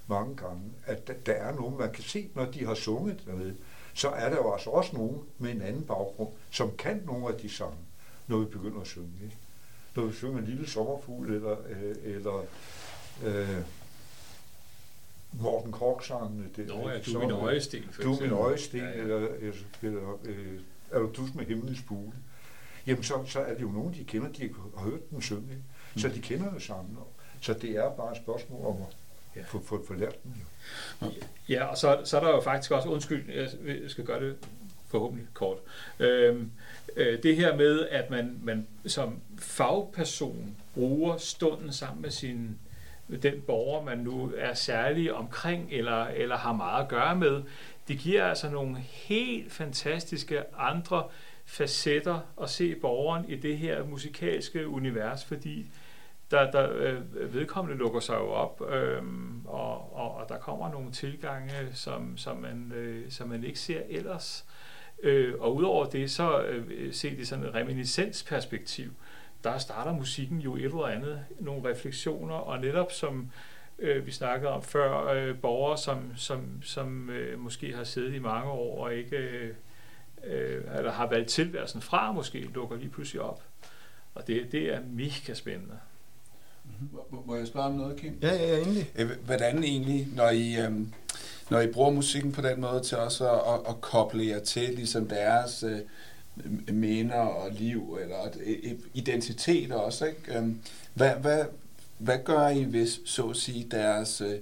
mange gange, at der, der er nogen, man kan se, når de har sunget dernede, så er der jo altså også nogen med en anden baggrund, som kan nogle af de sange, når vi begynder at synge. Ikke? Når vi synger en lille sommerfugl, eller, øh, eller øh, Morten Kork-sangene. Det, Nå ja, du er min øjesten. Du er min øjesten, ja, ja. eller, eller, øh, er du dus med himlens fugle? Jamen, så, så er det jo nogen, de kender, de har hørt den synge. Mm. Så de kender jo sammen. Så det er bare et spørgsmål om at ja. få, få, få lært den. Jo. Ja, og så, så er der jo faktisk også, undskyld, jeg skal gøre det forhåbentlig kort. Øhm, øh, det her med, at man, man som fagperson bruger stunden sammen med sin den borger, man nu er særlig omkring eller, eller har meget at gøre med, det giver altså nogle helt fantastiske andre facetter at se borgeren i det her musikalske univers, fordi der, der øh, vedkommende lukker sig jo op, øh, og, og, og der kommer nogle tilgange, som, som, man, øh, som man ikke ser ellers. Øh, og udover det, så øh, se det sådan et reminiscensperspektiv, der starter musikken jo et eller andet, nogle refleksioner, og netop som øh, vi snakkede om før, øh, borgere, som, som, som øh, måske har siddet i mange år og ikke øh, øh eller har valgt tilværelsen fra, måske lukker lige pludselig op. Og det, det er mega spændende. Mm-hmm. Må jeg spørge om noget, Kim? Ja, ja, ja, endelig. Hvordan egentlig, når I, øh, når I bruger musikken på den måde til også at, at, at koble jer til ligesom deres øh, minder og liv, eller et, et, identitet også, ikke? Øhm, hvad, hvad, hvad gør I, hvis, så at sige, deres, øh,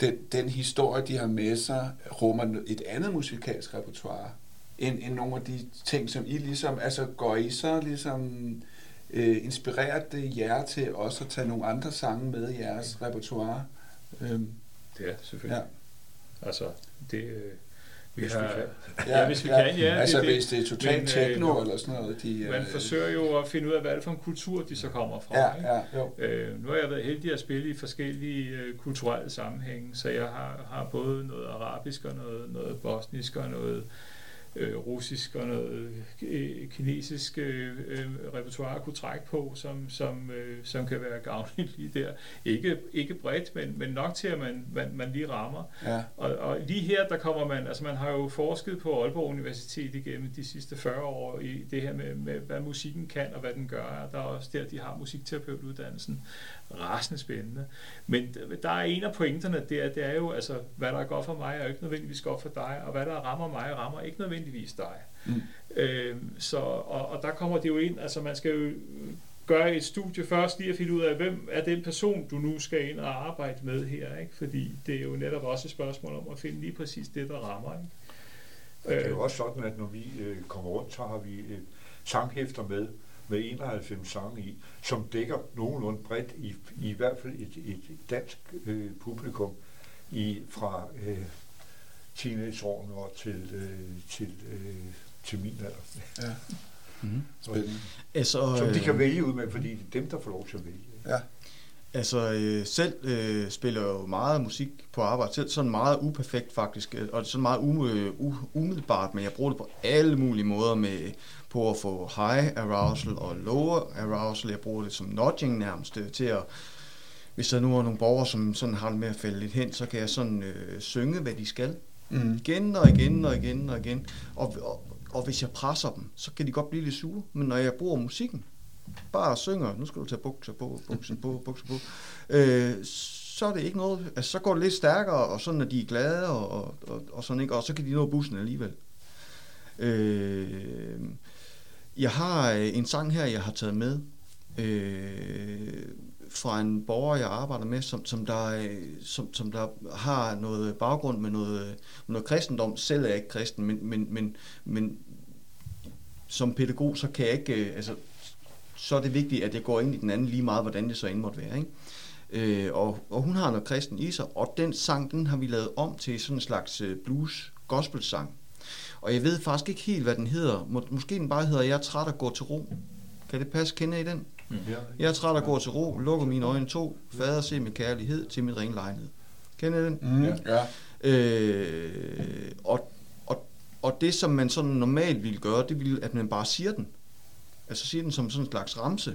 den, den historie, de har med sig, rummer et andet musikalsk repertoire, end, end nogle af de ting, som I ligesom, altså går I så ligesom, øh, inspirerer det jer til også at tage nogle andre sange med i jeres repertoire? Øhm, Det er selvfølgelig. ja. Altså, det... øh, Vi Hvis har, vi kan. Ja, hvis vi kan, ja. altså det, hvis det er totalt Men, techno øh, eller sådan noget. De, Man øh, forsøger jo at finde ud af, hvad er det for en kultur, de så kommer fra. Ja, ikke? ja, jo. Øh, nu har jeg været heldig at spille i forskellige øh, kulturelle sammenhænge, så jeg har, har både noget arabisk og noget, noget bosnisk og noget øh, russisk og noget øh, kinesisk øh, øh, repertoire at kunne trække på, som, som, øh, som kan være gavnligt lige der. Ikke, ikke bredt, men, men nok til, at man, man, man lige rammer. Ja, Og, og lige her, der kommer man, altså man har jo forsket på Aalborg Universitet igennem de sidste 40 år i det her med, med hvad musikken kan og hvad den gør. Der er også der, de har musikterapeut-uddannelsen. Rasende spændende. Men der er en af pointerne der, det er jo, altså, hvad der er godt for mig, er jo ikke nødvendigvis godt for dig, og hvad der rammer mig, rammer ikke nødvendigvis dig. Mm. Øh, så, og, og der kommer det jo ind, altså man skal jo gøre et studie først lige at finde ud af, hvem er den person, du nu skal ind og arbejde med her, ikke? Fordi det er jo netop også et spørgsmål om at finde lige præcis det, der rammer, ikke? Det er jo også sådan, at når vi øh, kommer rundt, så har vi øh, sanghæfter med, med 91 sange i, som dækker nogenlunde bredt i, i hvert fald et, et dansk øh, publikum i fra øh, teenageårene og til, øh, til, øh, til min alder. ja. Mm-hmm. Spændende. Altså, Som de øh, kan vælge ud med, fordi det er dem, der får lov til at vælge. Ja. Altså øh, selv øh, spiller jeg jo meget musik på arbejde, selv sådan meget uperfekt faktisk, øh, og sådan meget um, øh, u- umiddelbart, men jeg bruger det på alle mulige måder med på at få high arousal og lower arousal. Jeg bruger det som nudging nærmest til at, hvis der nu er nogle borgere, som sådan har det med at falde lidt hen, så kan jeg sådan øh, synge, hvad de skal. Mm. Igen og igen og igen og igen. Og, og, og hvis jeg presser dem, så kan de godt blive lidt sure. Men når jeg bruger musikken, bare synger, nu skal du tage bukser på, bukser på, bukser på, øh, så er det ikke noget, altså så går det lidt stærkere, og sådan at de er glade, og, og, og, og sådan ikke, og så kan de nå bussen alligevel. Øh, jeg har øh, en sang her, jeg har taget med, øh, fra en borger, jeg arbejder med, som, som, der, øh, som, som der har noget baggrund med noget, med noget kristendom. Selv er jeg ikke kristen, men, men, men, men som pædagog, så kan jeg ikke, øh, altså, så er det vigtigt, at jeg går ind i den anden lige meget, hvordan det så end måtte være. Ikke? Øh, og, og hun har noget kristen i sig, og den sang, den har vi lavet om til sådan en slags øh, blues gospel sang. Og jeg ved faktisk ikke helt, hvad den hedder. Må, måske den bare hedder Jeg er træt at gå til ro. Kan det passe? Kender I den? Ja. Jeg er træt at gå til ro, lukker mine øjne to, fader se med kærlighed til mit ringe lejlighed. Kender I den? Mm. Ja. Ja. Øh, og, og, og det, som man sådan normalt ville gøre, det ville, at man bare siger den. Altså siger den som sådan en slags ramse.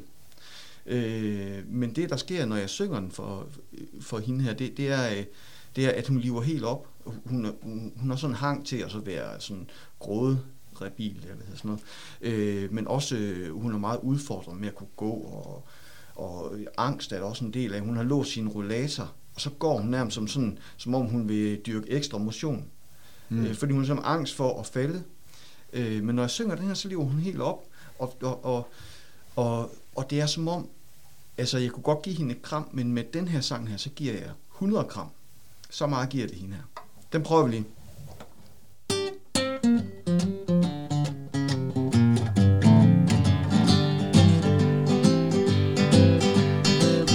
Øh, men det, der sker, når jeg synger den for, for hende her, det, det, er, det er, at hun lever helt op. Hun, hun, hun har sådan en hang til at så være sådan gråde rebil, eller hvad hedder sådan noget. Øh, men også, øh, hun er meget udfordret med at kunne gå, og, og angst er der også en del af. Hun har låst sin rollator, og så går hun nærmest som, sådan, som om hun vil dyrke ekstra motion. Mm. Øh, fordi hun har simpelthen angst for at falde. Øh, men når jeg synger den her, så lever hun helt op. Og, og, og, og, og det er som om, altså jeg kunne godt give hende et kram, men med den her sang her, så giver jeg 100 kram. Så meget giver det hende her. Den prøver vi lige.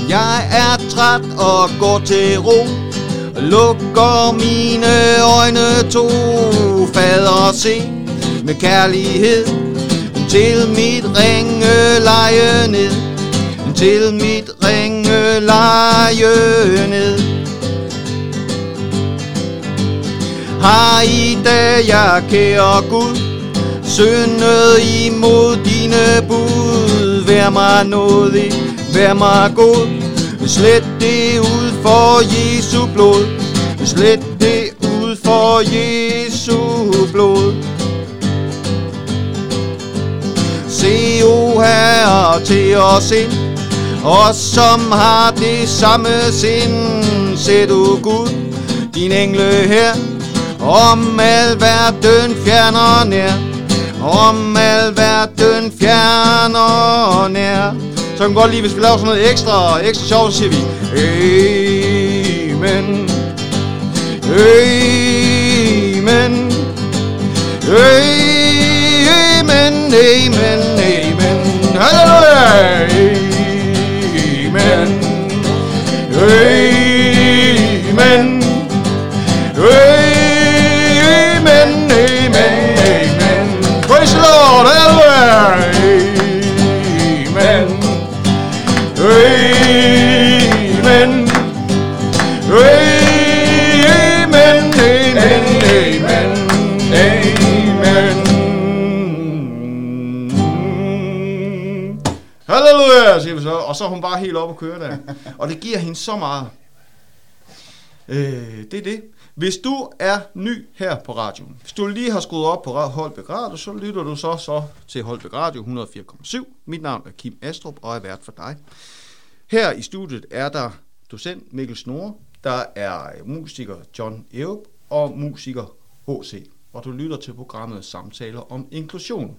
Jeg er træt og går til ro. Lukker mine øjne to Fader se med kærlighed. Til mit ringe leje ned. Til mit ringe leje ned. Har i dag, jeg kære Gud? Syndet imod dine bud. Vær mig nådig, vær mig god. Slet det ud for Jesu blod. Slet det ud for Jesu blod. Se, o Herre, til os ind. Os som har det samme sind Se du Gud, din engle her, om al verden fjerner nær, om al verden fjerner nær. Så kan godt lige, hvis vi laver sådan noget ekstra, ekstra sjovt, så siger vi, Amen. Amen. Amen, amen, amen. Halleluja. Amen. Amen. Og så er hun bare helt op og køre der. Og det giver hende så meget. Øh, det er det. Hvis du er ny her på radioen, hvis du lige har skruet op på Holbæk Radio, så lytter du så, så til Holbæk Radio 104,7. Mit navn er Kim Astrup, og er vært for dig. Her i studiet er der docent Mikkel Snore, der er musiker John Eup og musiker H.C. Og du lytter til programmet Samtaler om inklusion.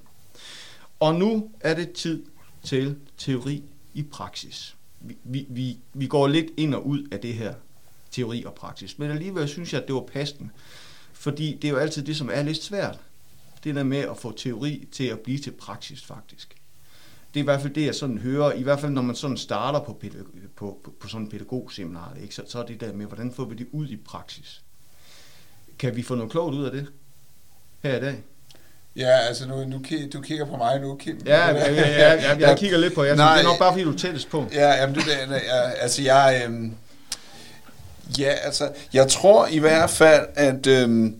Og nu er det tid til teori i praksis. Vi, vi, vi, vi går lidt ind og ud af det her teori og praksis, men alligevel synes jeg, at det var passende. Fordi det er jo altid det, som er lidt svært. Det der med at få teori til at blive til praksis, faktisk. Det er i hvert fald det, jeg sådan hører, i hvert fald når man sådan starter på, pædag- på, på, på sådan en pædagogseminar, ikke? Så, så er det der med, hvordan får vi det ud i praksis? Kan vi få noget klogt ud af det her i dag? Ja, altså nu, nu du kigger på mig nu, Kim. Ja, ja, ja, ja, ja jeg kigger lidt på jer, Nej, det er nok bare, fordi du er tættest på. Ja, jamen det ja, altså jeg, øhm, ja, altså jeg tror i hvert fald, at øhm,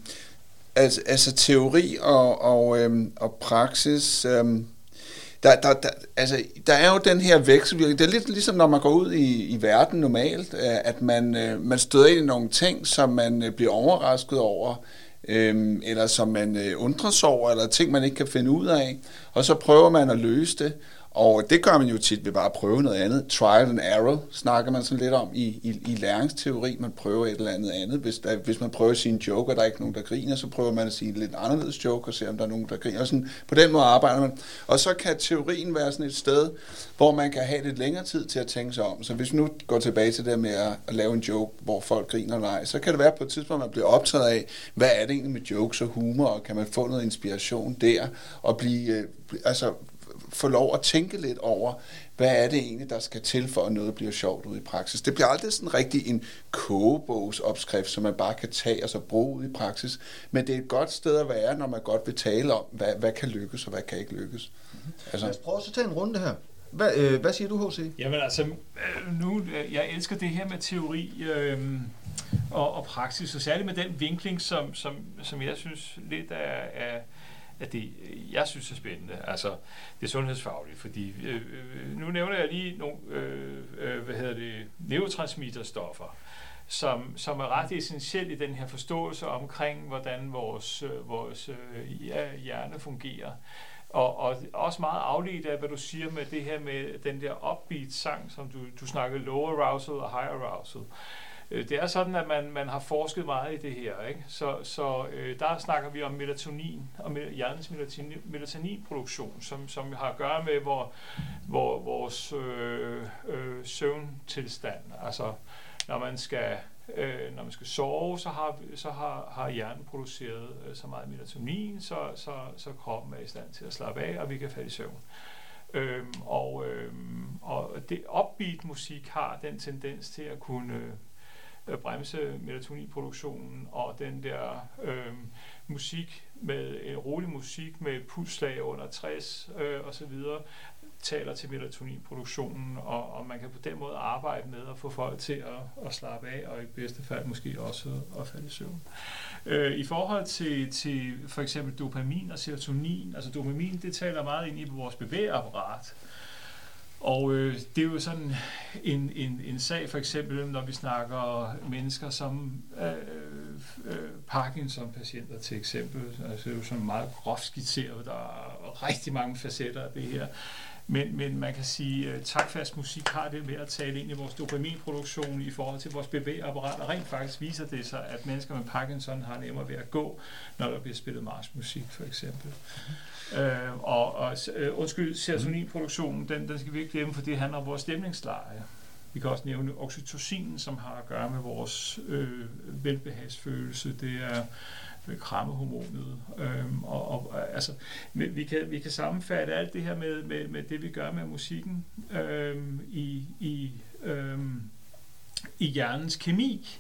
altså, altså teori og, og, øhm, og praksis, øhm, der, der, der, altså, der er jo den her vekselvirkning. Det er lidt ligesom, når man går ud i, i verden normalt, øh, at man, øh, man støder ind i nogle ting, som man øh, bliver overrasket over, øh, eller som man øh, undrer sig over, eller ting, man ikke kan finde ud af, og så prøver man at løse det. Og det gør man jo tit ved bare at prøve noget andet. Trial and error snakker man sådan lidt om i, i, i læringsteori. Man prøver et eller andet andet. Hvis, der, hvis man prøver at sige en joke, og der er ikke nogen, der griner, så prøver man at sige en lidt anderledes joke, og se om der er nogen, der griner. Og sådan, på den måde arbejder man. Og så kan teorien være sådan et sted, hvor man kan have lidt længere tid til at tænke sig om. Så hvis vi nu går tilbage til det med at, at lave en joke, hvor folk griner eller ej, så kan det være på et tidspunkt, man bliver optaget af, hvad er det egentlig med jokes og humor, og kan man få noget inspiration der, og blive, øh, altså få lov at tænke lidt over, hvad er det egentlig, der skal til for, at noget bliver sjovt ude i praksis. Det bliver aldrig sådan rigtig en kogebogsopskrift, som man bare kan tage og så bruge ud i praksis, men det er et godt sted at være, når man godt vil tale om, hvad, hvad kan lykkes og hvad kan ikke lykkes. Lad os prøve at så tage en runde her. Hvad, øh, hvad siger du, H.C.? Jamen altså, øh, nu, øh, jeg elsker det her med teori øh, og, og praksis, og særligt med den vinkling, som, som, som jeg synes lidt er, er at det, jeg synes er spændende, altså det sundhedsfaglige, fordi øh, øh, nu nævner jeg lige nogle, øh, øh, hvad hedder det, neurotransmitterstoffer, som, som er ret essentielt i den her forståelse omkring, hvordan vores, øh, vores øh, hjerne fungerer. Og, og også meget afledt af, hvad du siger med det her med den der upbeat sang, som du, du snakkede low arousal og high arousal. Øh, Øh, det er sådan, at man, man har forsket meget i det her. Ikke? Så, så øh, der snakker vi om melatonin og mel- hjernens melatonin, melatoninproduktion, som, som har at gøre med hvor, hvor vores øh, øh, søvntilstand. Altså, når man skal øh, når man skal sove, så har, så har, har hjernen produceret øh, så meget melatonin, så, så, så kroppen er i stand til at slappe af, og vi kan falde i søvn. Øhm, og, øhm, og det upbeat musik har den tendens til at kunne øh, bremse melatoninproduktionen, og den der øh, musik med en rolig musik med pulsslag under 60 øh, og så videre taler til melatoninproduktionen, og, og man kan på den måde arbejde med at få folk til at, at slappe af, og i bedste fald måske også at falde i søvn. Øh, I forhold til, til for eksempel dopamin og serotonin, altså dopamin, det taler meget ind i vores bevægeapparat, og øh, det er jo sådan en, en, en sag, for eksempel, når vi snakker mennesker som øh, øh, øh, Parkinson-patienter til eksempel. Altså det er jo sådan meget groft skitseret, der er rigtig mange facetter af det her. men, men man kan sige, øh, at takfast musik har det med at tale ind i vores dopaminproduktion i forhold til vores bevægeapparat, og rent faktisk viser det sig, at mennesker med Parkinson har nemmere ved at gå, når der bliver spillet marsmusik for eksempel. Mhm. Øh, og, og øh, undskyld, serotoninproduktionen, den, den skal vi ikke glemme, for det handler om vores stemningsleje. Vi kan også nævne oxytocin, som har at gøre med vores øh, velbehagsfølelse. Det er øh, krammehormonet. Øhm, og, og, altså, vi, kan, vi kan sammenfatte alt det her med, med, med det, vi gør med musikken øhm, i, i, øhm, i hjernens kemi.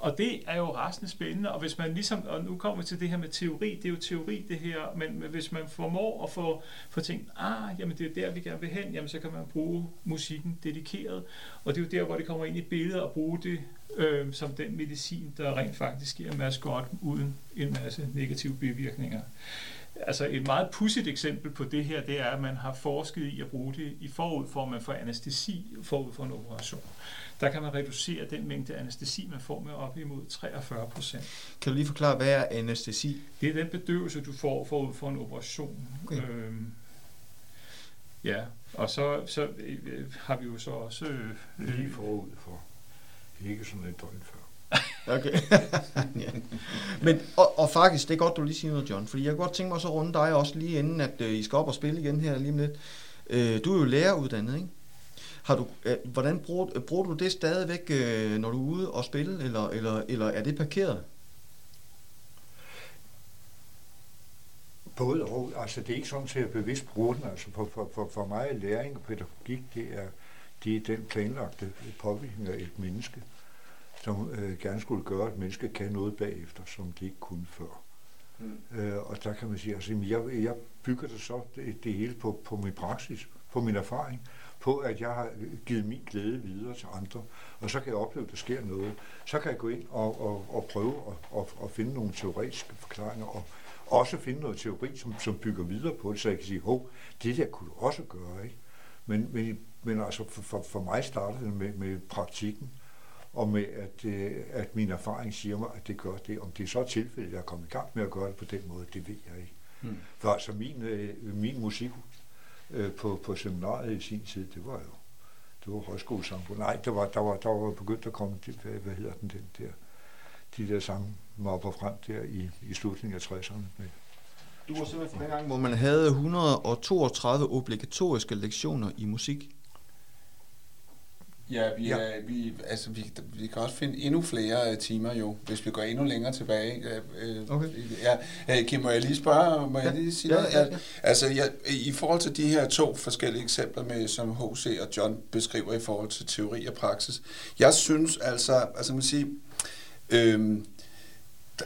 Og det er jo rasende spændende, og hvis man ligesom, og nu kommer vi til det her med teori, det er jo teori det her, men hvis man formår at få, få tænkt, ah, jamen det er der, vi gerne vil hen, jamen så kan man bruge musikken dedikeret, og det er jo der, hvor det kommer ind i billedet og bruge det øh, som den medicin, der rent faktisk giver en masse godt, uden en masse negative bivirkninger. Altså et meget pudsigt eksempel på det her, det er, at man har forsket i at bruge det i forud for, at man får anestesi forud for en operation. Der kan man reducere den mængde anestesi, man får med op imod 43 procent. Kan du lige forklare, hvad er anestesi? Det er den bedøvelse, du får forud for en operation. Okay. Øhm, ja, og så, så øh, har vi jo så også... Øh, lige forud for. Ikke sådan et døgn før. Okay. ja. Men, og, og faktisk, det er godt, du lige siger noget, John, fordi jeg kunne godt tænke mig så at runde dig også lige inden, at øh, I skal op og spille igen her lige om lidt. Øh, du er jo læreruddannet, ikke? Har du, øh, hvordan bruger, øh, bruger du det stadigvæk, øh, når du er ude og spille, eller, eller, eller er det parkeret? Både og. Altså, det er ikke sådan, at jeg bevidst bruger den. Altså, for, for, for, for mig er læring og pædagogik, det er, det er den planlagte påvirkning af et menneske, som øh, gerne skulle gøre, at menneske kan noget bagefter, som det ikke kunne før. Mm. Øh, og der kan man sige, altså, jeg, jeg bygger det så det, det hele på, på min praksis, på min erfaring, på at jeg har givet min glæde videre til andre, og så kan jeg opleve, at der sker noget. Så kan jeg gå ind og, og, og prøve at og, og finde nogle teoretiske forklaringer, og også finde noget teori, som, som bygger videre på det, så jeg kan sige, hov, det der kunne du også gøre, ikke? Men, men, men altså for, for, for mig startede det med, med praktikken, og med at, øh, at min erfaring siger mig, at det gør det. Om det er så tilfælde, at jeg er kommet i gang med at gøre det på den måde, det ved jeg ikke. Hmm. For altså min, øh, min musik øh, på, på seminariet i sin tid, det var jo det var højskolesangbogen. Nej, der var, der var, der var begyndt at komme, de, hvad, hvad hedder den, den der, de der sange var frem der i, i slutningen af 60'erne. Med. Du var simpelthen den gang, hvor man havde 132 obligatoriske lektioner i musik. Ja, vi, ja. Er, vi, altså, vi, vi kan også finde endnu flere timer jo, hvis vi går endnu længere tilbage. Øh, okay. Ja, Kim, må jeg lige spørge, må ja. jeg lige sige ja, noget? Ja, ja. Altså, jeg, i forhold til de her to forskellige eksempler, med, som H.C. og John beskriver i forhold til teori og praksis, jeg synes altså, altså man siger, øh,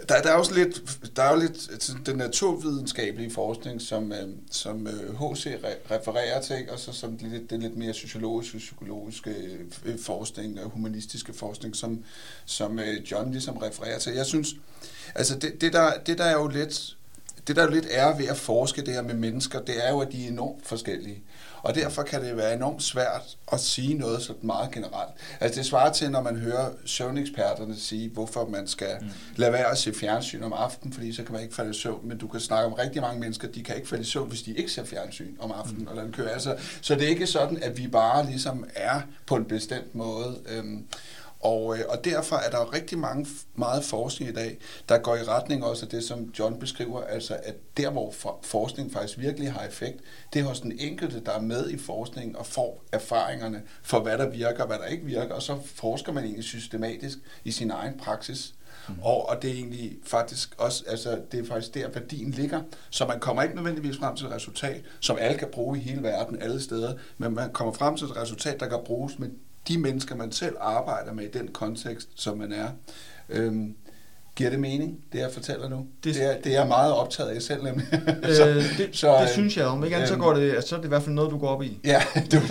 der, der er også lidt, der er jo lidt den naturvidenskabelige forskning, som, øh, som øh, H.C. Refererer til, og så som det, det lidt mere sociologiske, psykologiske øh, øh, forskning og humanistiske forskning, som, som John ligesom refererer til. Jeg synes, altså det, det, der, det der er jo lidt, det der er jo lidt er ved at forske det her med mennesker, det er jo, at de er enormt forskellige. Og derfor kan det være enormt svært at sige noget sådan meget generelt. Altså det svarer til, når man hører søvneksperterne sige, hvorfor man skal mm. lade være at se fjernsyn om aftenen, fordi så kan man ikke falde i søvn. Men du kan snakke om rigtig mange mennesker, de kan ikke falde i søvn, hvis de ikke ser fjernsyn om aftenen. Mm. Eller den kører. Altså, så det er ikke sådan, at vi bare ligesom er på en bestemt måde. Øhm, og, øh, og derfor er der rigtig mange, meget forskning i dag, der går i retning også af det, som John beskriver, altså at der, hvor for, forskning faktisk virkelig har effekt, det er hos den enkelte, der er med i forskningen og får erfaringerne for, hvad der virker og hvad der ikke virker, og så forsker man egentlig systematisk i sin egen praksis. Mm. Og, og det er egentlig faktisk også, altså det er faktisk der værdien ligger, så man kommer ikke nødvendigvis frem til et resultat, som alle kan bruge i hele verden, alle steder, men man kommer frem til et resultat, der kan bruges med de mennesker, man selv arbejder med i den kontekst, som man er. Øhm, Giver det mening, det jeg fortæller nu? Det, det, er, det er jeg meget optaget af selv nemlig. så, øh, det, så, det synes jeg, om ikke andet, så, øhm, går det, så er det i hvert fald noget, du går op i. Ja, det, det,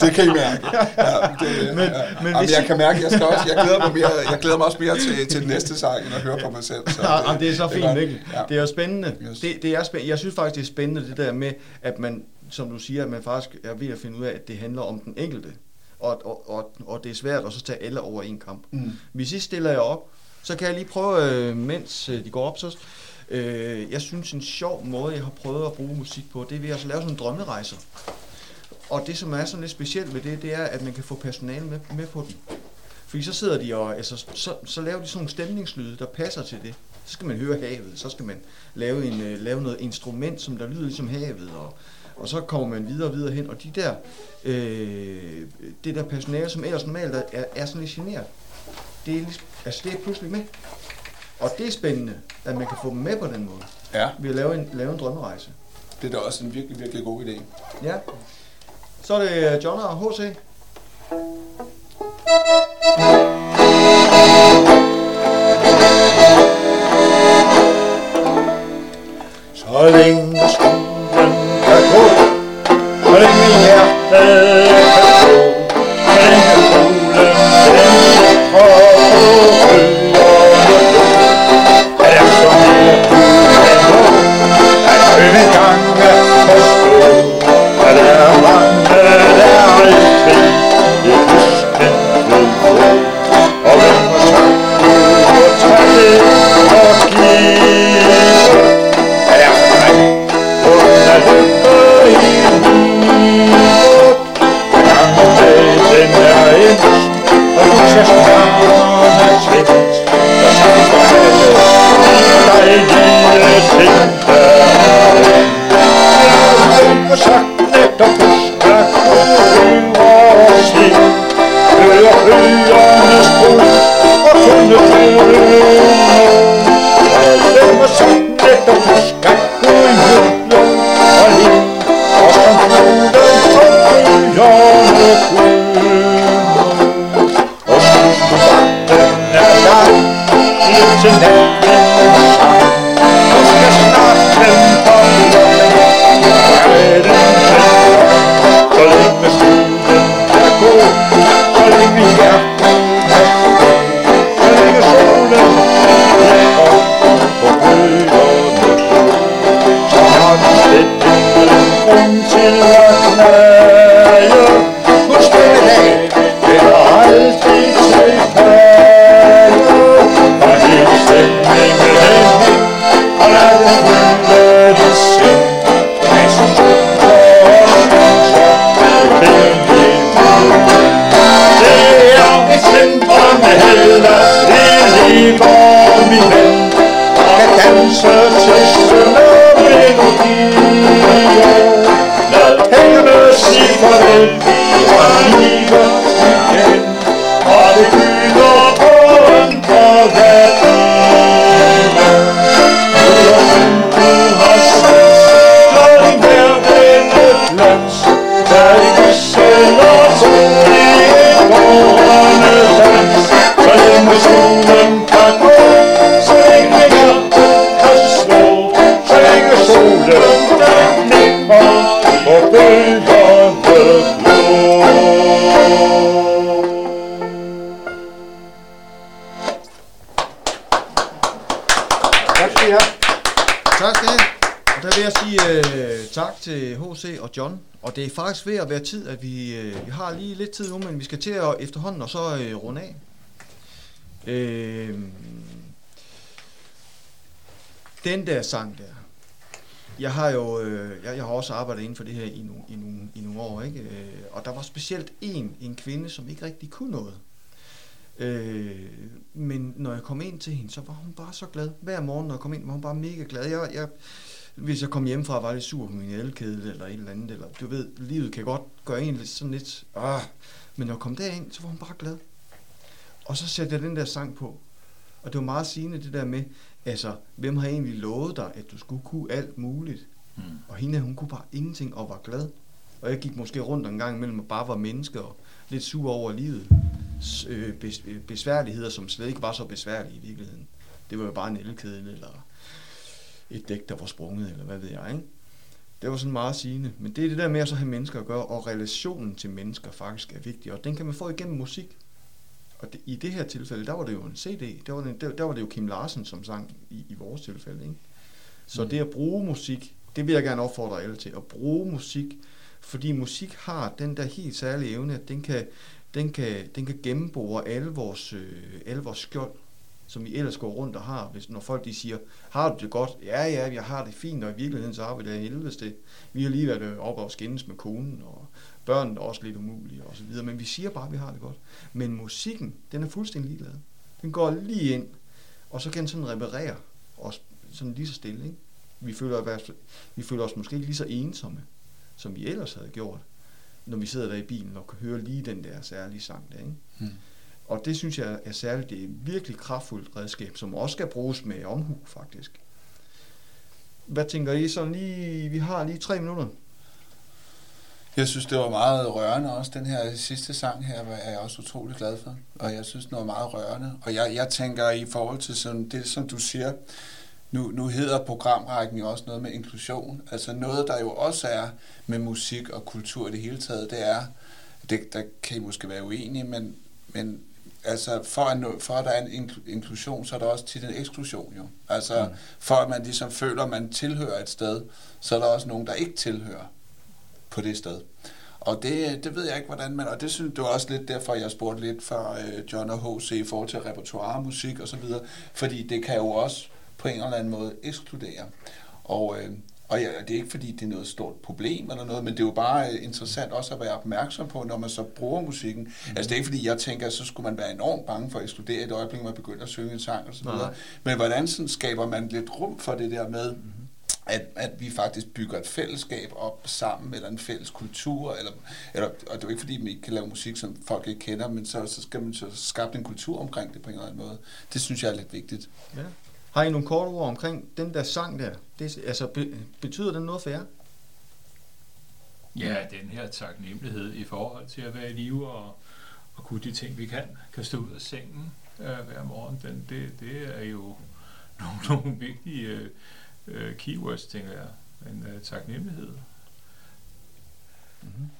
det kan I mærke. Ja, det, men, ja. men Jamen, jeg kan mærke, jeg, skal også, jeg, glæder mig mere, jeg glæder mig også mere til, til den næste sang, end at høre på mig selv. Så det, det er så fint, det? Ja. Det er jo spændende. Yes. Det, det er spændende. Jeg synes faktisk, det er spændende, det der med, at man, som du siger, at man faktisk er ved at finde ud af, at det handler om den enkelte og, og, og, og det er svært at så tage alle over en kamp. Mm. Hvis I stiller jer op, så kan jeg lige prøve, øh, mens øh, de går op, så øh, jeg synes en sjov måde, jeg har prøvet at bruge musik på, det er ved at lave sådan en drømmerejser. Og det, som er sådan lidt specielt med det, det er, at man kan få personale med, med på den. Fordi så sidder de og, altså, så, så laver de sådan nogle stemningslyde, der passer til det. Så skal man høre havet, så skal man lave, en, uh, lave noget instrument, som der lyder ligesom havet, og, og så kommer man videre og videre hen, og de der, øh, det der personale, som ellers normalt er, er sådan lidt generet, det er, lig- altså det er pludselig med. Og det er spændende, at man kan få dem med på den måde, Ja, ved at lave en, lave en drømmerejse. det er da også en virkelig, virkelig god idé. Ja. Så er det John og H.C. Så længe John. Og det er faktisk ved at være tid, at vi, øh, vi har lige lidt tid nu, men vi skal til at efterhånden og så øh, runde af. Øh, den der sang der. Jeg har jo øh, jeg, jeg har også arbejdet inden for det her i no, i nogle, i nogle år, ikke? Øh, og der var specielt en, en kvinde, som ikke rigtig kunne noget. Øh, men når jeg kom ind til hende, så var hun bare så glad. Hver morgen, når jeg kom ind, var hun bare mega glad. Jeg, jeg, hvis jeg kom hjemmefra, var lidt sur på min elkedel eller et eller andet. Eller, du ved, livet kan godt gøre en lidt sådan lidt... Ah. Men når jeg kom derind, så var hun bare glad. Og så satte jeg den der sang på. Og det var meget sigende det der med, altså, hvem har egentlig lovet dig, at du skulle kunne alt muligt? Mm. Og hende, hun kunne bare ingenting og var glad. Og jeg gik måske rundt en gang imellem og bare var menneske og lidt sur over livet. Øh, øh, besværligheder, som slet ikke var så besværlige i virkeligheden. Det var jo bare en elkedel eller et dæk, der var sprunget, eller hvad ved jeg, ikke? Det var sådan meget sigende. Men det er det der med at så have mennesker at gøre, og relationen til mennesker faktisk er vigtig, og den kan man få igennem musik. Og det, i det her tilfælde, der var det jo en CD, der var det, der, der var det jo Kim Larsen, som sang i, i vores tilfælde, ikke? Så Mm. det at bruge musik, det vil jeg gerne opfordre alle til, at bruge musik, fordi musik har den der helt særlige evne, at den kan, den kan, den kan gennembore alle vores, øh, alle vores skjold som vi ellers går rundt og har. Hvis, når folk de siger, har du det godt? Ja, ja, jeg har det fint, og i virkeligheden så har vi det af helvedes det. Vi har lige været øh, oppe og skændes med konen, og børnene er også lidt umulige og så videre. Men vi siger bare, at vi har det godt. Men musikken, den er fuldstændig ligeglad. Den går lige ind, og så kan den sådan reparere os sådan lige så stille. Ikke? Vi, føler, vi føler os måske ikke lige så ensomme, som vi ellers havde gjort, når vi sidder der i bilen og kan høre lige den der særlige sang der. Ikke? Hmm. Og det synes jeg er særligt, det er et virkelig kraftfuldt redskab, som også skal bruges med omhu faktisk. Hvad tænker I så lige, vi har lige tre minutter. Jeg synes, det var meget rørende også. Den her sidste sang her er jeg også utrolig glad for. Og jeg synes, den var meget rørende. Og jeg, jeg tænker i forhold til sådan, det, som du siger, nu, nu hedder programrækken jo også noget med inklusion. Altså noget, der jo også er med musik og kultur i det hele taget, det er, det, der kan I måske være uenige, men, men altså for at, for at der er en inklusion, så er der også tit en eksklusion jo. Altså mm. for at man ligesom føler, at man tilhører et sted, så er der også nogen, der ikke tilhører på det sted. Og det, det ved jeg ikke, hvordan man... Og det synes var også lidt derfor, jeg spurgte lidt for øh, John og H.C. i forhold til repertoire, musik videre. Fordi det kan jo også på en eller anden måde ekskludere. Og, øh, og ja, det er ikke fordi, det er noget stort problem eller noget, men det er jo bare øh, interessant også at være opmærksom på, når man så bruger musikken. Mm. Altså det er ikke fordi, jeg tænker, at så skulle man være enormt bange for at ekskludere et øjeblik, man begynder at synge en sang og så videre. Men hvordan sådan skaber man lidt rum for det der med, mm at, at vi faktisk bygger et fællesskab op sammen, eller en fælles kultur, eller, eller, og det er jo ikke fordi, man ikke kan lave musik, som folk ikke kender, men så, så skal man så skabe en kultur omkring det på en eller anden måde. Det synes jeg er lidt vigtigt. Ja. Har I nogle korte ord omkring den der sang der? Det, altså, be, betyder den noget for jer? Ja, den her taknemmelighed i forhold til at være i live og, og kunne de ting, vi kan, kan stå ud af sengen øh, hver morgen, den, det, det er jo nogle, nogle vigtige øh, øh, keywords, tænker jeg. En øh, taknemmelighed. Mm-hmm.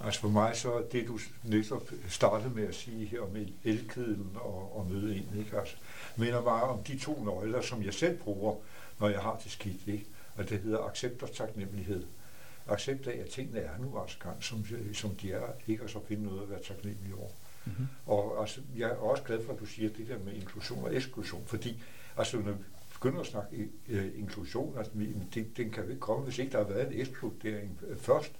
Altså for mig så det, du netop startede med at sige her om elkedlen og, og møde en, ikke? Altså, minder bare om de to nøgler, som jeg selv bruger, når jeg har det skidt, ikke? Og det hedder accept og taknemmelighed. Accept af, at tingene er nu altså gang, som, som de er, ikke? Og så finde noget at være taknemmelig over. Mm-hmm. Og altså, jeg er også glad for, at du siger det der med inklusion og eksklusion, fordi altså, når begynder at snakke uh, inklusion, altså, det, den kan jo ikke komme, hvis ikke der har været en ekskludering uh, først.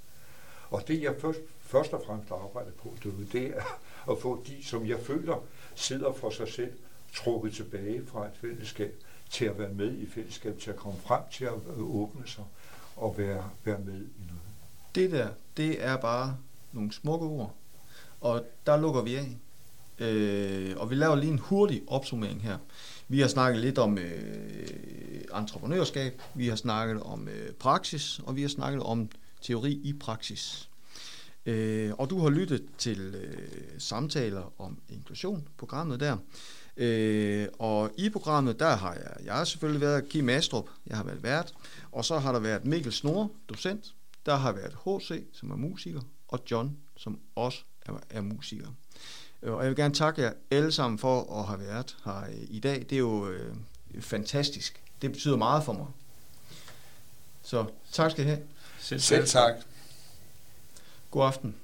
Og det jeg først, først og fremmest arbejder på, det, det er at få de, som jeg føler sidder for sig selv, trukket tilbage fra et fællesskab, til at være med i fællesskab, til at komme frem til at øh, åbne sig og være, være med i noget. Det der, det er bare nogle smukke ord, og der lukker vi af. Øh, og vi laver lige en hurtig opsummering her. Vi har snakket lidt om øh, entreprenørskab, vi har snakket om øh, praksis, og vi har snakket om teori i praksis. Øh, og du har lyttet til øh, samtaler om inklusion, programmet der. Øh, og i programmet, der har jeg, jeg har selvfølgelig været Kim Astrup, jeg har været vært, og så har der været Mikkel Snor, docent, der har været HC, som er musiker, og John, som også er, er musiker. Øh, og jeg vil gerne takke jer alle sammen for at have været her i dag. Det er jo øh, fantastisk. Det betyder meget for mig. Så tak skal I have. Selv, Selv tak. God aften.